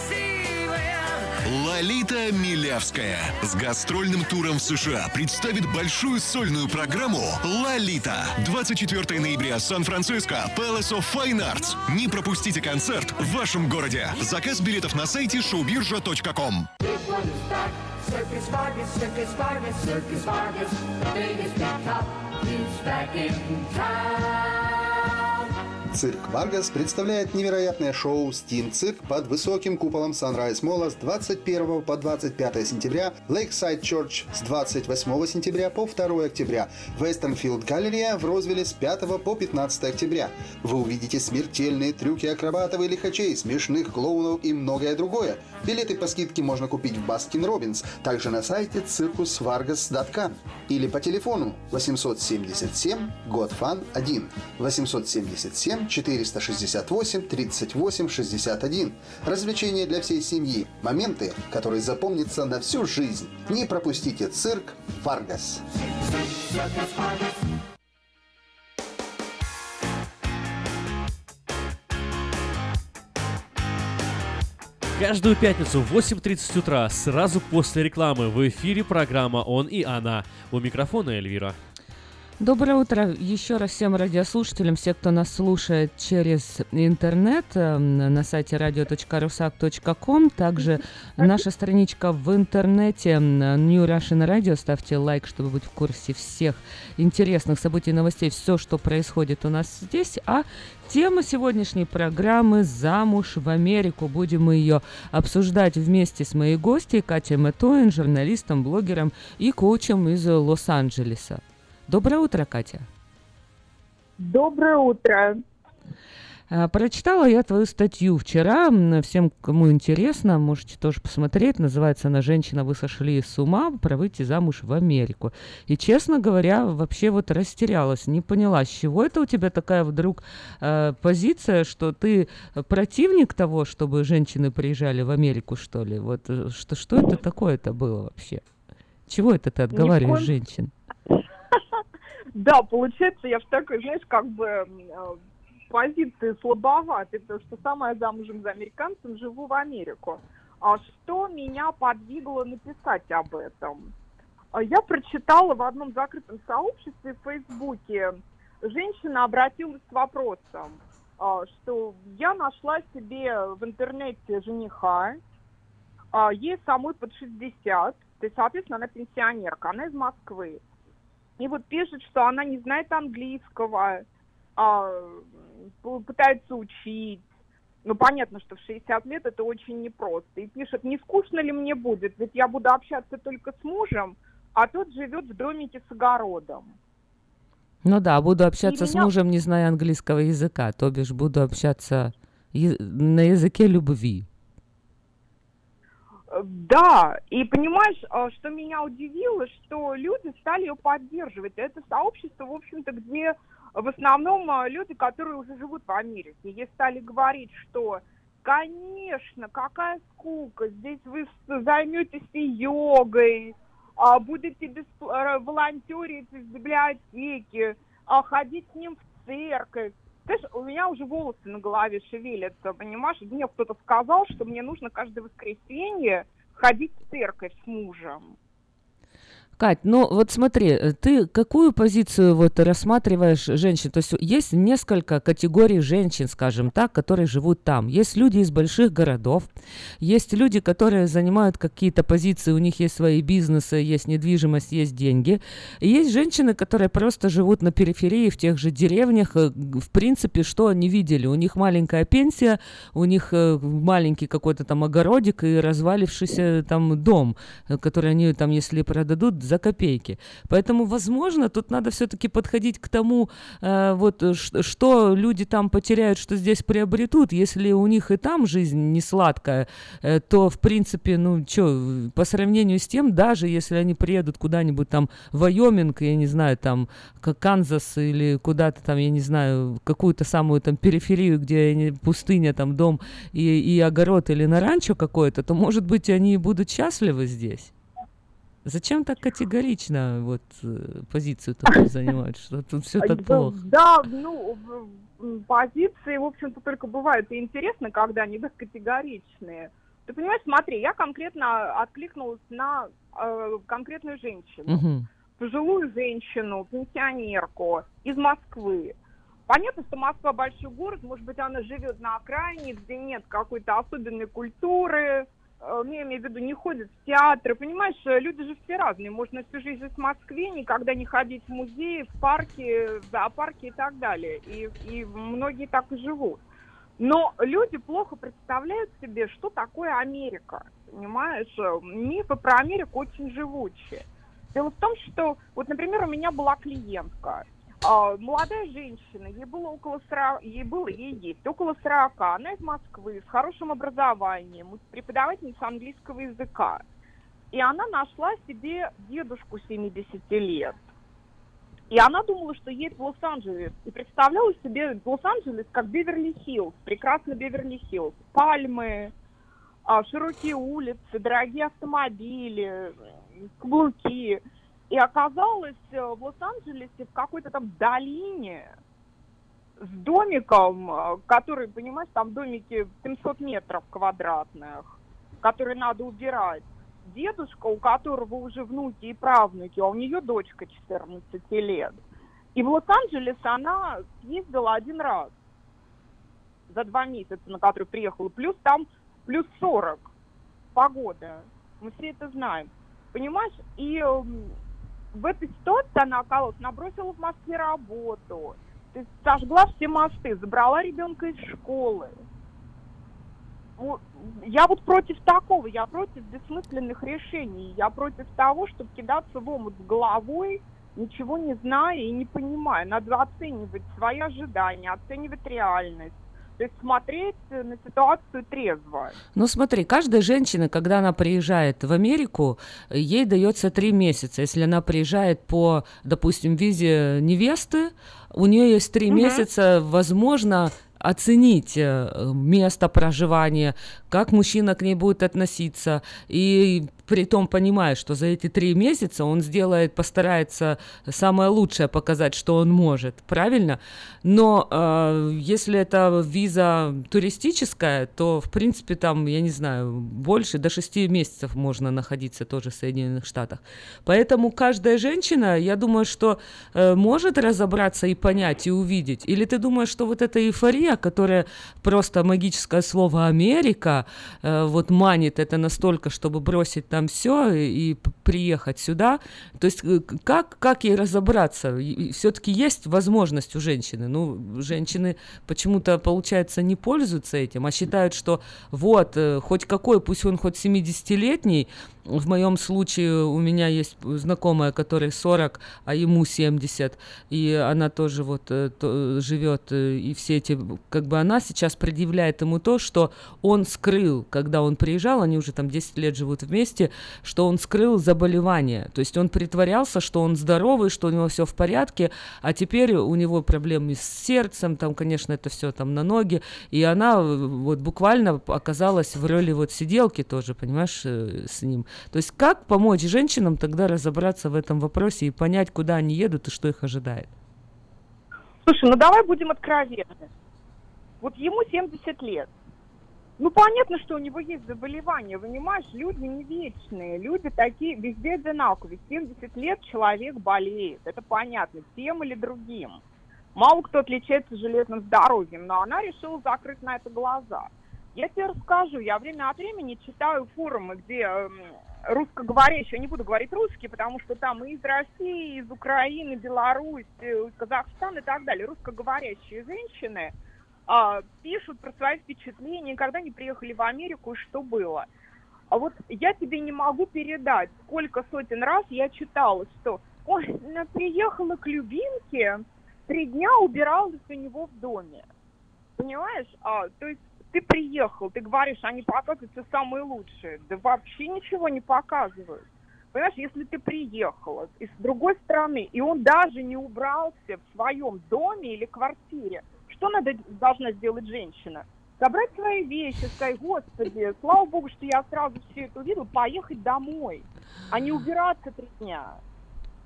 Лолита Милявская с гастрольным туром в США представит большую сольную программу «Лолита». 24 ноября, Сан-Франциско, Palace of Fine Arts. Не пропустите концерт в вашем городе. Заказ билетов на сайте showbirja.com. Is. Circus Vargas, Circus Vargas, Circus Vargas. The biggest big top is back in town. Цирк Варгас представляет невероятное шоу «Steam Cirque» под высоким куполом Sunrise Молла с 21 по 25 сентября, Lakeside Church с 28 сентября по 2 октября, Westfield Galleria в Розвилле с 5 по 15 октября. Вы увидите смертельные трюки акробатов и лихачей, смешных клоунов и многое другое. Билеты по скидке можно купить в Baskin Robbins, также на сайте circusvargas.com или по телефону 877 GOT FUN 1 877 468 38 61. Развлечения для всей семьи. Моменты, которые запомнятся на всю жизнь. Не пропустите цирк Варгас. Circus Vargas. Каждую пятницу в 8.30 утра, сразу после рекламы, в эфире программа «Он и она». У микрофона Эльвира. Доброе утро еще раз всем радиослушателям, все, кто нас слушает через интернет э, на сайте radio.rusak.com. Также наша страничка в интернете New Russian Radio. Ставьте лайк, чтобы быть в курсе всех интересных событий, новостей, все, что происходит у нас здесь. А Тема сегодняшней программы «Замуж в Америку». Будем мы ее обсуждать вместе с моей гостьей Катей Мэтоин, журналистом, блогером и коучем из Лос-Анджелеса. Доброе утро, Катя. Доброе утро. А, Прочитала я твою статью вчера. Всем, кому интересно, можете тоже посмотреть. Называется она «Женщина, вы сошли с ума. Про выйти замуж в Америку». И, честно говоря, вообще вот растерялась. Не поняла, с чего это у тебя такая вдруг э, позиция, что ты противник того, чтобы женщины приезжали в Америку, что ли? Вот э, что, что это такое-то было вообще? Чего это ты отговариваешь женщин? Да, получается, я в такой, знаешь, как бы э, позиции слабоватой, потому что сама я замужем за американцем, живу в Америку. А что меня подвигло написать об этом? А Я прочитала в одном закрытом сообществе в Фейсбуке, женщина обратилась с вопросом, а, что я нашла себе в интернете жениха, а, ей самой под 60, то есть, соответственно, она пенсионерка, она из Москвы. И вот пишет, что она не знает английского, а, пытается учить. Ну, понятно, что в 60 лет это очень непросто. И пишет, не скучно ли мне будет, ведь я буду общаться только с мужем, а тот живет в домике с огородом. Ну да, буду общаться И с меня- мужем, не зная английского языка, то бишь буду общаться на языке любви. Да, и понимаешь, э, что меня удивило, что люди стали ее поддерживать. Это сообщество, в общем-то, где в основном э, люди, которые уже живут в Америке. Ей стали говорить, что, конечно, какая скука, здесь вы займетесь и йогой, а, будете э, волонтерить из библиотеки, а, ходить с ним в церковь. Знаешь, у меня уже волосы на голове шевелятся, понимаешь? Мне кто-то сказал, что мне нужно каждое воскресенье ходить в церковь с мужем. Кать, ну вот смотри, э, ты какую позицию вот рассматриваешь женщин? То есть есть несколько категорий женщин, скажем так, которые живут там. Есть люди из больших городов, есть люди, которые занимают какие-то позиции, у них есть свои бизнесы, есть недвижимость, есть деньги. И есть женщины, которые просто живут на периферии, в тех же деревнях. э, В принципе, что они видели? У них маленькая пенсия, у них э, маленький какой-то там огородик и развалившийся там дом, который они там, если продадут, за копейки. Поэтому, возможно, тут надо все-таки подходить к тому, э, вот э, что люди там потеряют, что здесь приобретут. Если у них и там жизнь не сладкая, э, то, в принципе, ну, что, по сравнению с тем, даже если они приедут куда-нибудь там в Вайоминг, я не знаю, там, Канзас или куда-то там, я не знаю, какую-то самую там периферию, где пустыня, там, дом и, и огород или на ранчо какое-то, то, может быть, они будут счастливы здесь. Зачем так категорично вот э, позицию такую занимать, что тут все так плохо? Да, ну, позиции, в общем-то, только бывают и интересны, когда они категоричные. Ты понимаешь, смотри, я конкретно откликнулась на э, конкретную женщину. Мгм. пожилую женщину, пенсионерку из Москвы. Понятно, что Москва большой город, может быть, она живет на окраине, где нет какой-то особенной культуры, ну, я имею в виду, не ходит в театры, понимаешь, э, люди же все разные, можно всю жизнь жить в Москве, никогда не ходить в музеи, в парки, в зоопарки и так далее, и, и многие так и живут. Но люди плохо представляют себе, что такое Америка, понимаешь, Э, мифы про Америку очень живучие. Дело в том, что, вот, например, у меня была клиентка, а, молодая женщина, ей было около 40, ей было, ей есть около 40, она из Москвы, с хорошим образованием, преподавательница английского языка. И она нашла себе дедушку 70 лет. И она думала, что едет в Лос-Анджелес. И представляла себе Лос-Анджелес как Беверли-Хиллз, прекрасный Беверли-Хиллз. Пальмы, а, широкие улицы, дорогие автомобили, каблуки. И оказалась э, в Лос-Анджелесе в какой-то там долине с домиком, э, который, понимаешь, там домики 700 метров квадратных, которые надо убирать. Дедушка, у которого уже внуки и правнуки, а у нее дочка 14 лет. И в Лос-Анджелес она съездила один раз за два месяца, на который приехала. Плюс там плюс 40 погода. Мы все это знаем. Понимаешь? И эм, в этой ситуации она оказалась, набросила в Москве работу, есть сожгла все мосты, забрала ребенка из школы. Я вот против такого, я против бессмысленных решений, я против того, чтобы кидаться в омут с головой, ничего не зная и не понимая. Надо оценивать свои ожидания, оценивать реальность. То есть смотреть на ситуацию трезво. Ну смотри, каждая женщина, когда она приезжает в Америку, ей дается три месяца. Если она приезжает по, допустим, визе невесты, у нее есть три Мгм. месяца, возможно, оценить э, место проживания, как мужчина к ней будет относиться, и при том понимая, что за эти три месяца он сделает, постарается самое лучшее показать, что он может, правильно? Но э, если это виза туристическая, то, в принципе, там, я не знаю, больше, до шести месяцев можно находиться тоже в Соединенных Штатах. Поэтому каждая женщина, я думаю, что э, может разобраться и понять, и увидеть. Или ты думаешь, что вот эта эйфория, стране, которая просто магическое слово Америка э, вот манит это настолько, чтобы бросить там все и, и приехать сюда. То есть э, как, как ей разобраться? Все-таки есть возможность у женщины. Ну, женщины почему-то, получается, не пользуются этим, а считают, что вот, э, хоть какой, пусть он хоть 70-летний, в моем случае у меня есть знакомая, которой 40, а ему 70, и она тоже вот то, живет, и все эти, как бы она сейчас предъявляет ему то, что он скрыл, когда он приезжал, они уже там 10 лет живут вместе, что он скрыл заболевание, то есть он притворялся, что он здоровый, что у него все в порядке, а теперь у него проблемы с сердцем, там, конечно, это все там на ноги, и она вот буквально оказалась в роли вот сиделки тоже, понимаешь, э, с ним. То есть как помочь женщинам тогда разобраться в этом вопросе и понять, куда они едут и что их ожидает? Слушай, ну давай будем откровенны. Вот ему 70 лет. Ну, понятно, что у него есть заболевание, понимаешь, люди не вечные, люди такие везде одинаковые. 70 лет человек болеет, это понятно, тем или другим. Мало кто отличается железным здоровьем, но она решила закрыть на это глаза. Я тебе расскажу, я время от времени читаю форумы, где э, русскоговорящие, я не буду говорить русские, потому что там и из России, и из Украины, Беларусь, э, Казахстан и так далее, русскоговорящие женщины э, пишут про свои впечатления, когда они приехали в Америку и что было. А вот я тебе не могу передать, сколько сотен раз я читала, что она приехала к Любинке, три дня убиралась у него в доме. Понимаешь? А, то есть ты приехал, ты говоришь, они показывают все самые лучшие. Да вообще ничего не показывают. Понимаешь, если ты приехала из другой страны, и он даже не убрался в своем доме или квартире, что надо, должна сделать женщина? Собрать свои вещи, сказать, господи, слава богу, что я сразу все это увидела, поехать домой, а не убираться три дня.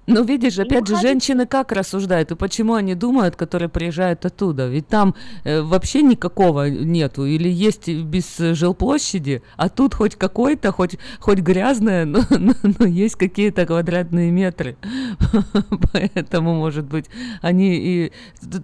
Ну, видишь, опять же, женщины как рассуждают, и почему они думают, которые приезжают оттуда? Ведь там э, вообще никакого нету, или есть без жилплощади, а тут хоть какой-то, хоть, хоть грязное, но, но, но есть какие-то квадратные метры. Поэтому, может быть, они и...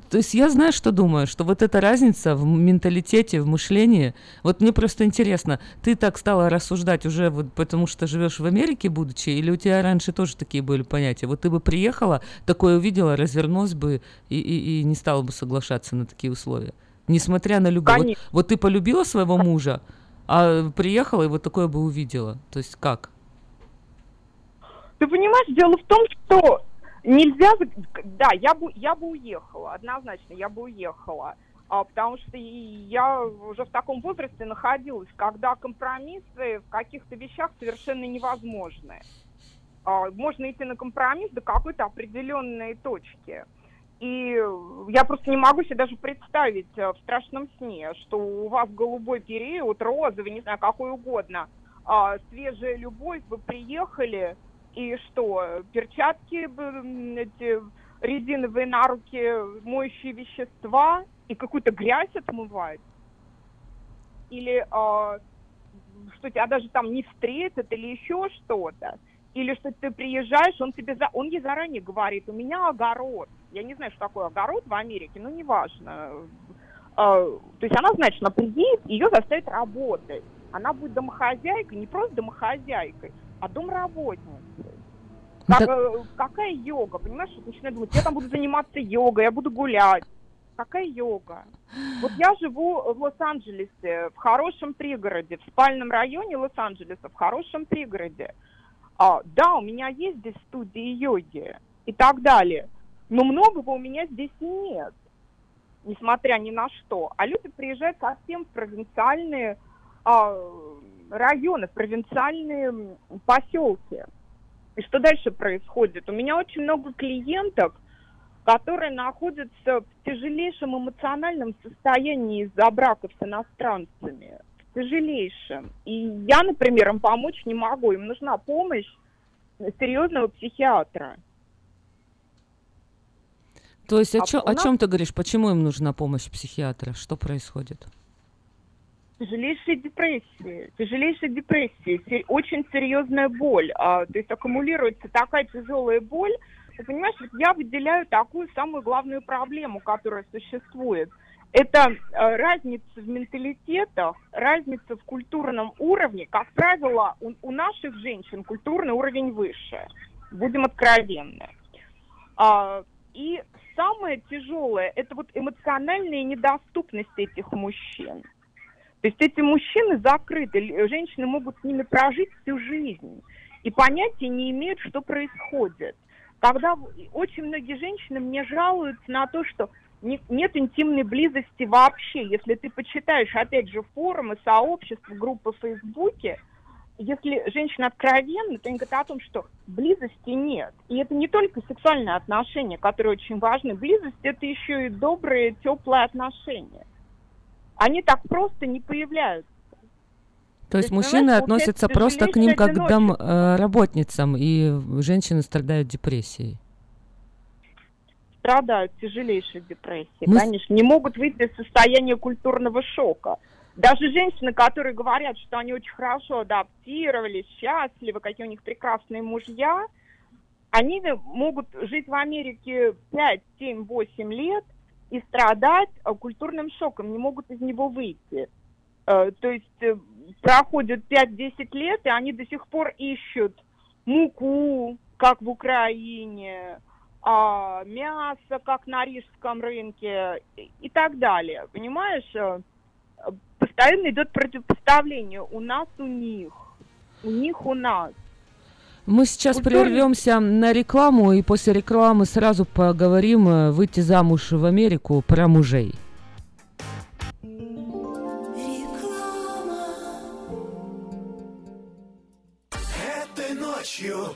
То есть я знаю, что думаю, что вот эта разница в менталитете, в мышлении, вот мне просто интересно, ты так стала рассуждать уже вот потому, что живешь в Америке, будучи, или у тебя раньше тоже такие были понятия? Вот ты бы приехала, такое увидела, развернулась бы и, и, и не стала бы соглашаться на такие условия. Несмотря на любовь. Вот, вот ты полюбила своего мужа, а приехала и вот такое бы увидела. То есть как? Ты понимаешь, дело в том, что нельзя... Да, я бы, я бы уехала, однозначно, я бы уехала. А, потому что я уже в таком возрасте находилась, когда компромиссы в каких-то вещах совершенно невозможны. А, можно идти на компромисс до какой-то определенной точки. И я просто не могу себе даже представить э, в страшном сне, что у вас голубой период, розовый, не знаю, какой угодно, а, свежая любовь, вы приехали, и что, перчатки, эти резиновые на руки, моющие вещества, и какую-то грязь отмывать? Или а, что тебя даже там не встретят, или еще что-то? Или что ты приезжаешь, он тебе за, он ей заранее говорит, у меня огород. Я не знаю, что такое огород в Америке, но неважно. А, то есть она знает, что она приедет, ее заставят работать. Она будет домохозяйкой, не просто домохозяйкой, а домработницей. Как, так... Э, какая йога, понимаешь? Начинаю думать, я там буду заниматься йогой, я буду гулять. Какая йога? Вот я живу в Лос-Анджелесе, в хорошем пригороде, в спальном районе Лос-Анджелеса, в хорошем пригороде а, да, у меня есть здесь студии йоги и так далее, но многого у меня здесь нет, несмотря ни на что. А люди приезжают совсем в провинциальные а, районы, в провинциальные поселки. И что дальше происходит? У меня очень много клиенток, которые находятся в тяжелейшем эмоциональном состоянии из-за браков с иностранцами тяжелейшим. И я, например, им помочь не могу. Им нужна помощь серьезного психиатра. То есть о, а чё, о чем ты говоришь? Почему им нужна помощь психиатра? Что происходит? Тяжелейшие депрессии, тяжелейшие депрессии, очень серьезная боль. А, то есть аккумулируется такая тяжелая боль. Ты понимаешь, я выделяю такую самую главную проблему, которая существует – Это э, разница в менталитетах, разница в культурном уровне. Как правило, у, у наших женщин культурный уровень выше. Будем откровенны. А, и самое тяжелое – это вот эмоциональная недоступность этих мужчин. То есть эти мужчины закрыты, женщины могут с ними прожить всю жизнь и понятия не имеют, что происходит. Когда очень многие женщины мне жалуются на то, что не- нет интимной близости вообще. Если ты почитаешь, опять же, форумы, сообщества, группы в Фейсбуке, если женщина откровенна, то они говорят о том, что близости нет. И это не только сексуальные отношения, которые очень важны. Близость – это еще и добрые, теплые отношения. Они так просто не появляются. То есть есть, мужчины относятся просто к ним как к домработницам, и женщины страдают депрессией. Страдают тяжелейшей депрессией, Мы конечно, не могут выйти из состояния культурного шока. Даже женщины, которые говорят, что они очень хорошо адаптировались, счастливы, какие у них прекрасные мужья, они могут жить в Америке 5, 7, 8 лет и страдать э, культурным шоком, не могут из него выйти. Э, То есть э, проходит 5-10 лет, и они до сих пор ищут муку, как в Украине, а, мясо, как на рижском рынке и- так далее. Понимаешь, э, постоянно идет противопоставление у нас, у них, у них, у нас. Мы сейчас Культурный- прервемся на рекламу, и после рекламы сразу поговорим э, выйти замуж в Америку про мужей. Этой ночью,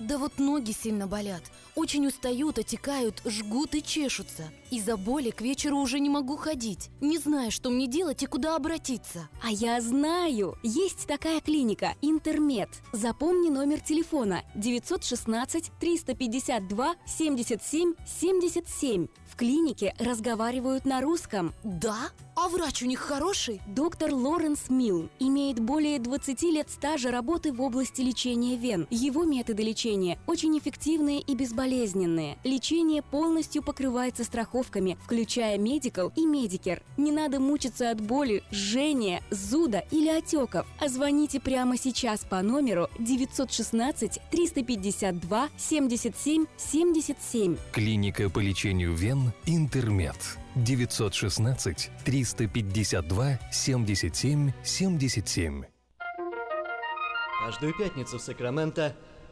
Да вот ноги сильно болят. Очень устают, отекают, жгут и чешутся. Из-за боли к вечеру уже не могу ходить. Не знаю, что мне делать и куда обратиться. А я знаю! Есть такая клиника «Интермед». Запомни номер телефона 916 352 77 77. В клинике разговаривают на русском. Да? А врач у них хороший? Доктор Лоренс Милл имеет более 20 лет стажа работы в области лечения вен. Его методы лечения очень эффективные и безболезненные. Лечение полностью покрывается страховками, включая Medi-Cal и Medicare. Не надо мучиться от боли, жжения, зуда или отеков. А звоните прямо сейчас по номеру 916 352 77 77. Клиника по лечению вен «Интермед». 916 352 77 77. Каждую пятницу в Сакраменто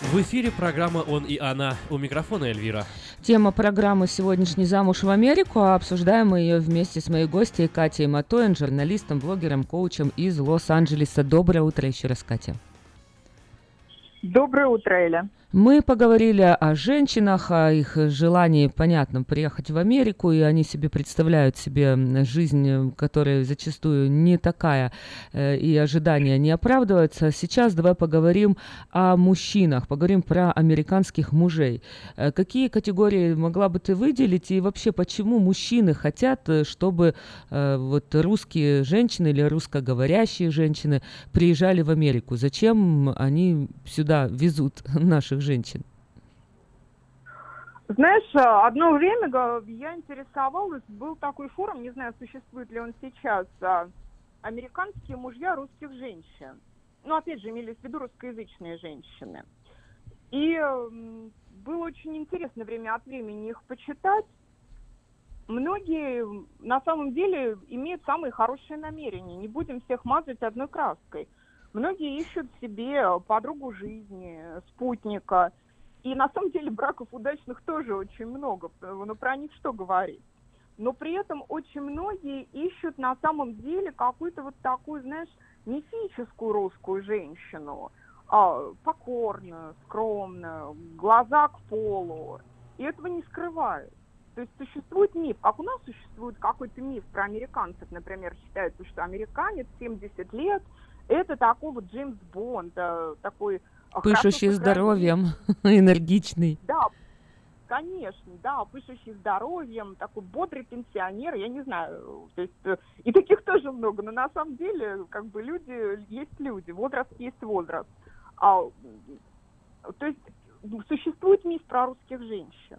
В эфире программа «Он и она». У микрофона Эльвира. Тема программы «Сегодняшний замуж в Америку», а обсуждаем мы ее вместе с моей гостьей Катей Матоин, журналистом, блогером, коучем из Лос-Анджелеса. Доброе утро еще раз, Катя. Доброе утро, Эля. Мы поговорили о женщинах, о их желании, понятно, приехать в Америку, и они себе представляют себе жизнь, которая зачастую не такая, э, и ожидания не оправдываются. Сейчас давай поговорим о мужчинах, поговорим про американских мужей. Э, Какие категории могла бы ты выделить, и вообще почему мужчины хотят, э, чтобы э, вот русские женщины или русскоговорящие женщины приезжали в Америку? Зачем они сюда везут наших женщин? Знаешь, а, одно время я интересовалась, был такой форум, не знаю, существует ли он сейчас, а, американские мужья русских женщин. Ну, опять же, имелись в виду русскоязычные женщины. И было очень интересно время от времени их почитать. Многие на самом деле имеют самые хорошие намерения. Не будем всех мазать одной краской. Многие ищут себе подругу жизни, спутника. И на самом деле браков удачных тоже очень много. Но про них что говорить? Но при этом очень многие ищут на самом деле какую-то вот такую, знаешь, мифическую русскую женщину. а, покорную, скромную, глаза к полу. И этого не скрывают. То есть существует миф, как у нас существует какой-то миф про американцев, например, считается, что американец 70 лет, это такой вот Джеймс Бонд, э, такой э, Пышущий здоровьем, энергичный. Да, конечно, да, пышущий здоровьем, такой бодрый пенсионер, я не знаю, то есть э, и таких тоже много, но на самом деле как бы люди есть люди, возраст есть возраст. А, то есть м, существует миф про русских женщин.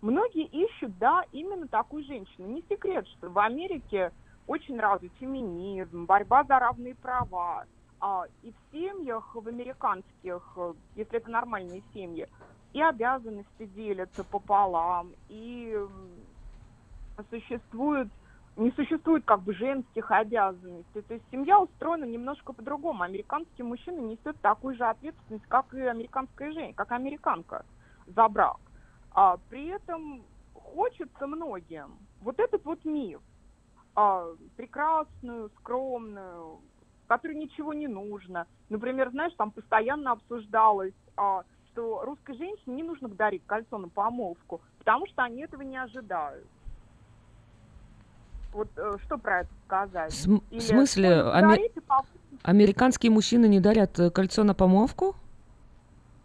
Многие ищут, да, именно такую женщину. Не секрет, что в Америке очень развит феминизм, борьба за равные права. А, и в семьях, в американских, если это нормальные семьи, и обязанности делятся пополам, и существует, не существует как бы женских обязанностей. То есть семья устроена немножко по-другому. Американский мужчина несет такую же ответственность, как и американская женщина, как американка за брак. А при этом хочется многим вот этот вот миф, а, прекрасную, скромную, которой ничего не нужно. Например, знаешь, там постоянно обсуждалось, а, что русской женщине не нужно дарить кольцо на помолвку, потому что они этого не ожидают. Вот э, что про это сказать? См- Или в смысле, «Ой, аме- подарите по- Американские мужчины не дарят э, кольцо на помолвку?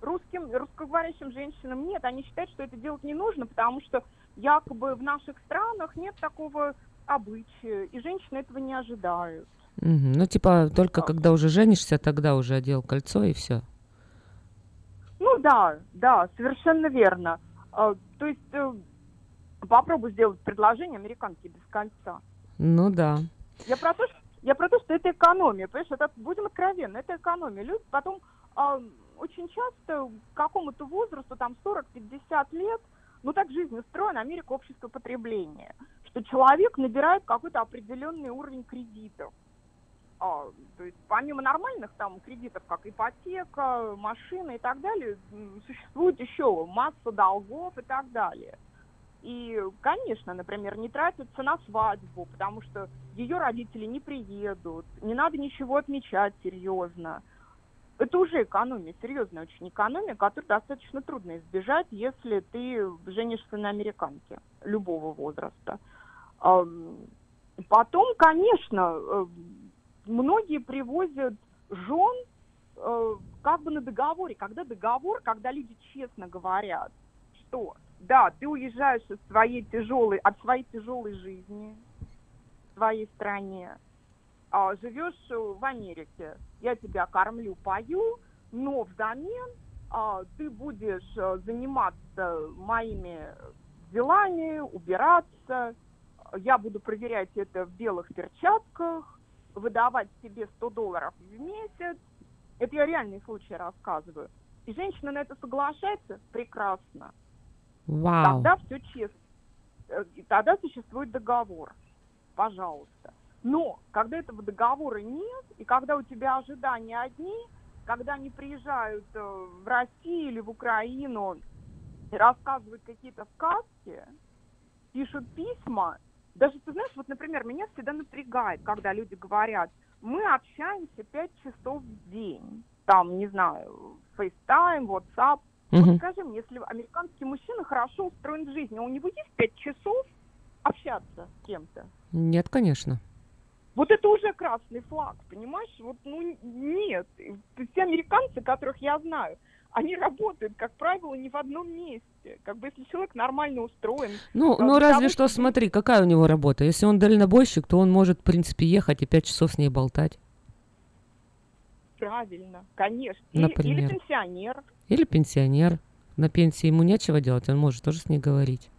русским, русскоговорящим женщинам нет, они считают, что это делать не нужно, потому что якобы в наших странах нет такого обычая, и женщины этого не ожидают. Мгм. Ну, типа, только когда уже женишься, тогда уже одел кольцо и все. Ну да, да, совершенно верно. А, то есть э, попробуй сделать предложение американке без кольца. Ну да. Я про то, что, я про то, что это экономия, понимаешь, это, будем откровенны, это экономия. Люди потом а, очень часто к какому-то возрасту, там 40-50 лет, ну так жизнь устроена, Америка общество потребления, что человек набирает какой-то определенный уровень кредитов. А, то есть помимо нормальных там кредитов, как ипотека, машина и так далее, существует еще масса долгов и так далее. И, конечно, например, не тратятся на свадьбу, потому что ее родители не приедут, не надо ничего отмечать серьезно. Это уже экономия, серьезная очень экономия, которую достаточно трудно избежать, если ты женишься на американке любого возраста. Потом, конечно, э, многие привозят жен э, как бы на договоре. Когда договор, когда люди честно говорят, что да, ты уезжаешь из своей тяжелой, от своей тяжелой жизни в своей стране, а, живешь в Америке, я тебя кормлю, пою, но взамен а, ты будешь э, заниматься моими делами, убираться, я буду проверять это в белых перчатках, выдавать тебе 100 долларов в месяц. Это я реальный случай рассказываю. И женщина на это соглашается, прекрасно. Вау. Тогда все честно. Э, и Тогда существует договор. Пожалуйста. Но когда этого договора нет, и когда у тебя ожидания одни, когда они приезжают э, в Россию или в Украину и рассказывают какие-то сказки, пишут письма, даже, ты знаешь, вот, например, меня всегда напрягает, когда люди говорят, мы общаемся 5 часов в день, там, не знаю, FaceTime, WhatsApp. Мгм. Вот скажи мне, если американский мужчина хорошо устроен в жизни, у него есть 5 часов общаться с кем-то? Нет, конечно. Вот это уже красный флаг, понимаешь? Вот, ну, нет. Все американцы, которых я знаю, они работают, как правило, не в одном месте. Как бы если человек нормально устроен. Ну, э, ну разве того, что смотри, какая у него работа. Если он дальнобойщик, то он может, в принципе, ехать и пять часов с ней болтать. Правильно, конечно. Или, или Например. пенсионер. Или пенсионер. На пенсии ему нечего делать, он может тоже с ней говорить.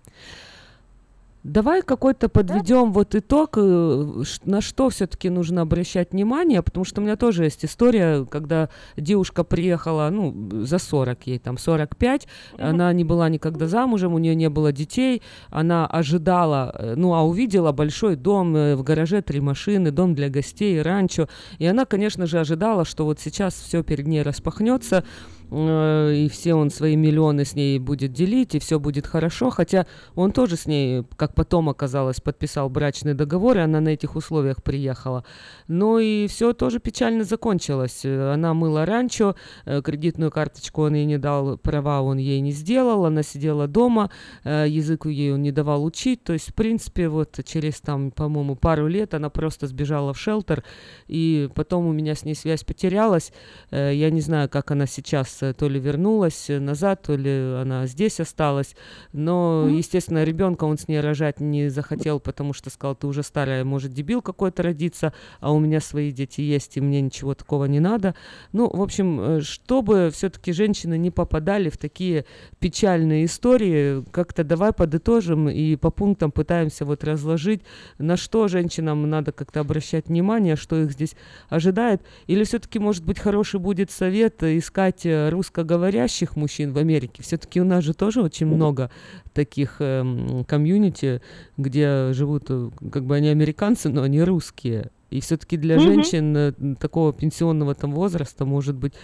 Давай какой-то подведем вот итог, э, на что все-таки нужно обращать внимание, потому что у меня тоже есть история, когда девушка приехала, ну, за 40 ей, там, 45, она не была никогда замужем, у нее не было детей, она ожидала, э, ну, а увидела большой дом, э, в гараже три машины, дом для гостей, ранчо, и она, конечно же, ожидала, что вот сейчас все перед ней распахнется, и все он свои миллионы с ней будет делить, и все будет хорошо, хотя он тоже с ней, как потом оказалось, подписал брачный договор, и она на этих условиях приехала. Но и все тоже печально закончилось. Э, Она мыла ранчо, э, кредитную карточку он ей не дал, права он ей не сделал, она сидела дома, э, язык ей он не давал учить, то есть, в принципе, вот через там, по-моему, пару лет она просто сбежала в шелтер, и потом у меня с ней связь потерялась, Э, я не знаю, как она сейчас, э, то ли вернулась э, назад, то ли она здесь осталась, но, естественно, ребенка он с ней рожать не захотел, потому что сказал, ты уже старая, может, дебил какой-то родиться, а у меня свои дети есть, и мне ничего такого не надо. Ну, в общем, э, чтобы все-таки женщины не попадали в такие печальные истории, как-то давай подытожим и по пунктам пытаемся вот разложить, на что женщинам надо как-то обращать внимание, что их здесь ожидает, или все-таки, может быть, хороший будет совет искать русскоговорящих мужчин в Америке. Все-таки у нас же тоже очень много таких эм, комьюнити, где живут, э, как бы они американцы, но они русские. И все-таки для Мгм. женщин э, такого пенсионного там возраста, может быть,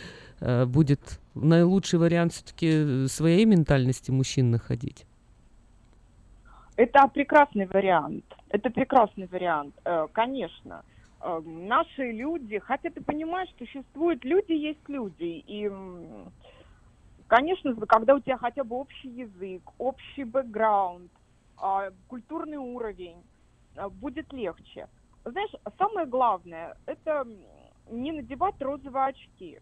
э, будет наилучший вариант все-таки своей ментальности мужчин находить. Это прекрасный вариант. Это прекрасный вариант, конечно. Э, Наши люди, хотя ты понимаешь, существуют люди, есть люди. И, конечно, когда у тебя хотя бы общий язык, общий бэкграунд, а, культурный уровень, а, будет легче. Знаешь, самое главное, это не надевать розовые очки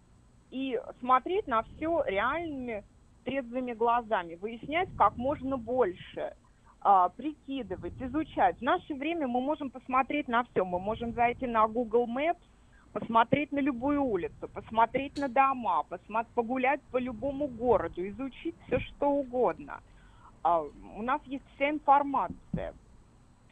и смотреть на все реальными трезвыми глазами, выяснять как можно больше, а, прикидывать, изучать. В наше время мы можем посмотреть на все. Мы можем зайти на Google Maps, посмотреть на любую улицу, посмотреть на дома, посмо- погулять по любому городу, изучить все что угодно. А, у нас есть вся информация,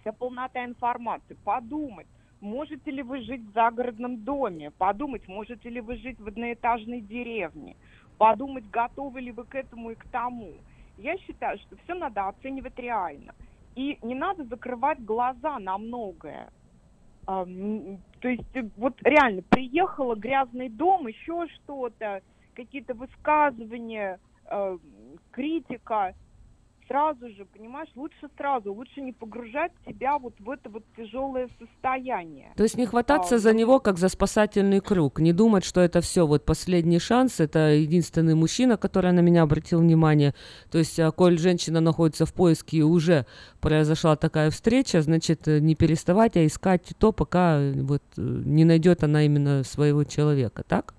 вся полнота информации. Подумать, можете ли вы жить в загородном доме, подумать, можете ли вы жить в одноэтажной деревне, подумать, готовы ли вы к этому и к тому. Я считаю, что все надо оценивать реально. И не надо закрывать глаза на многое. То есть, вот реально, приехала, грязный дом, еще что-то, какие-то высказывания, критика, сразу же, понимаешь, лучше сразу, лучше не погружать себя вот в это вот тяжелое состояние. То есть не хвататься А, за него как за спасательный круг, не думать, что это все вот последний шанс, это единственный мужчина, который на меня обратил внимание. То есть, а, коль женщина находится в поиске и уже произошла такая встреча, значит, э, не переставать, а искать то, пока э, вот э, не найдет она именно своего человека, так?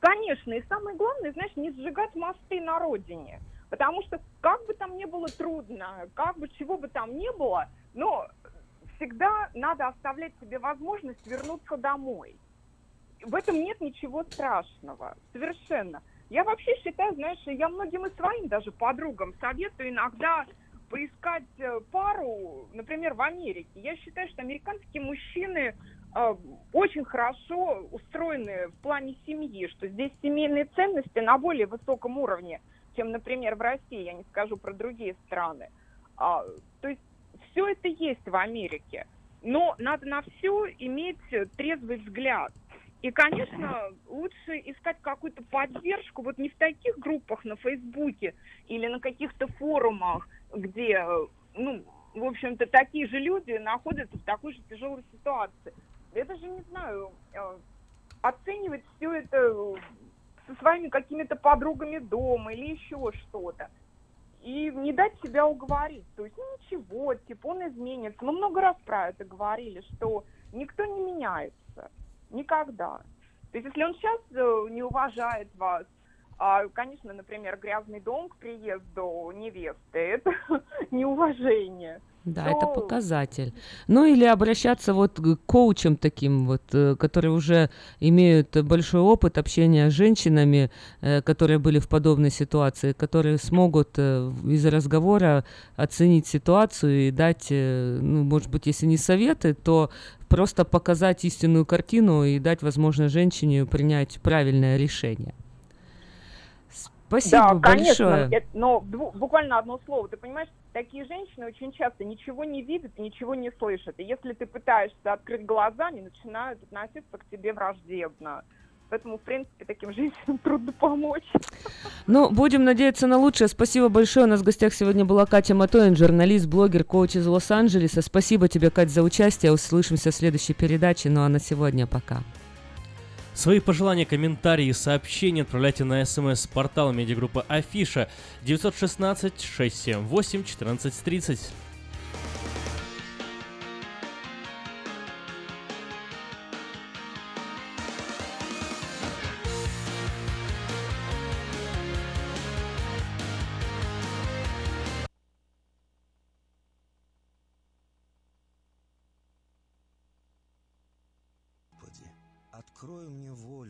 Конечно, и самое главное, знаешь, не сжигать мосты на родине. Потому что как бы там ни было трудно, как бы чего бы там ни было, но всегда надо оставлять себе возможность вернуться домой. В этом нет ничего страшного, совершенно. Я вообще считаю, знаешь, я многим и своим даже подругам советую иногда поискать э, пару, например, в Америке. Я считаю, что американские мужчины э, очень хорошо устроены в плане семьи, что здесь семейные ценности на более высоком уровне, чем, например, в России. Я не скажу про другие страны. А, то есть все это есть в Америке, но надо на все иметь трезвый взгляд. И, конечно, лучше искать какую-то поддержку вот не в таких группах на Фейсбуке или на каких-то форумах, где, ну, в общем-то, такие же люди находятся в такой же тяжелой ситуации. Это же, не знаю, э, оценивать все это со своими какими-то подругами дома или еще что-то. И не дать себя уговорить. То есть, ну ничего, типа он изменится. Мы много раз про это говорили, что никто не меняется. Никогда. То есть, если он сейчас э, не уважает вас, а, конечно, например, грязный дом к приезду невесты, это неуважение. Да, то- это показатель. Ну или обращаться вот к коучам таким вот, э, которые уже имеют большой опыт общения с женщинами, э, которые были в подобной ситуации, которые смогут э, из разговора оценить ситуацию и дать, ну, может быть, если не советы, то просто показать истинную картину и дать возможность женщине принять правильное решение. Спасибо да, конечно, большое. это- но буквально одно слово. Ты понимаешь, такие женщины очень часто ничего не видят и ничего не слышат. И если ты пытаешься открыть глаза, они начинают относиться к тебе враждебно. Поэтому, в принципе, таким женщинам трудно помочь. Ну, будем надеяться на лучшее. Спасибо большое. У нас в гостях сегодня была Катя Матоин, журналист, блогер, коуч из Лос-Анджелеса. Спасибо тебе, Катя, за участие. Услышимся в следующей передаче. Ну а на сегодня пока. Свои пожелания, комментарии и сообщения отправляйте на смс-портал медиагруппы Афиша 916 678 1430.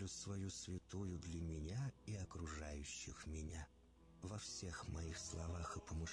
Волю свою святую для меня и окружающих меня. Во всех моих словах и помышлениях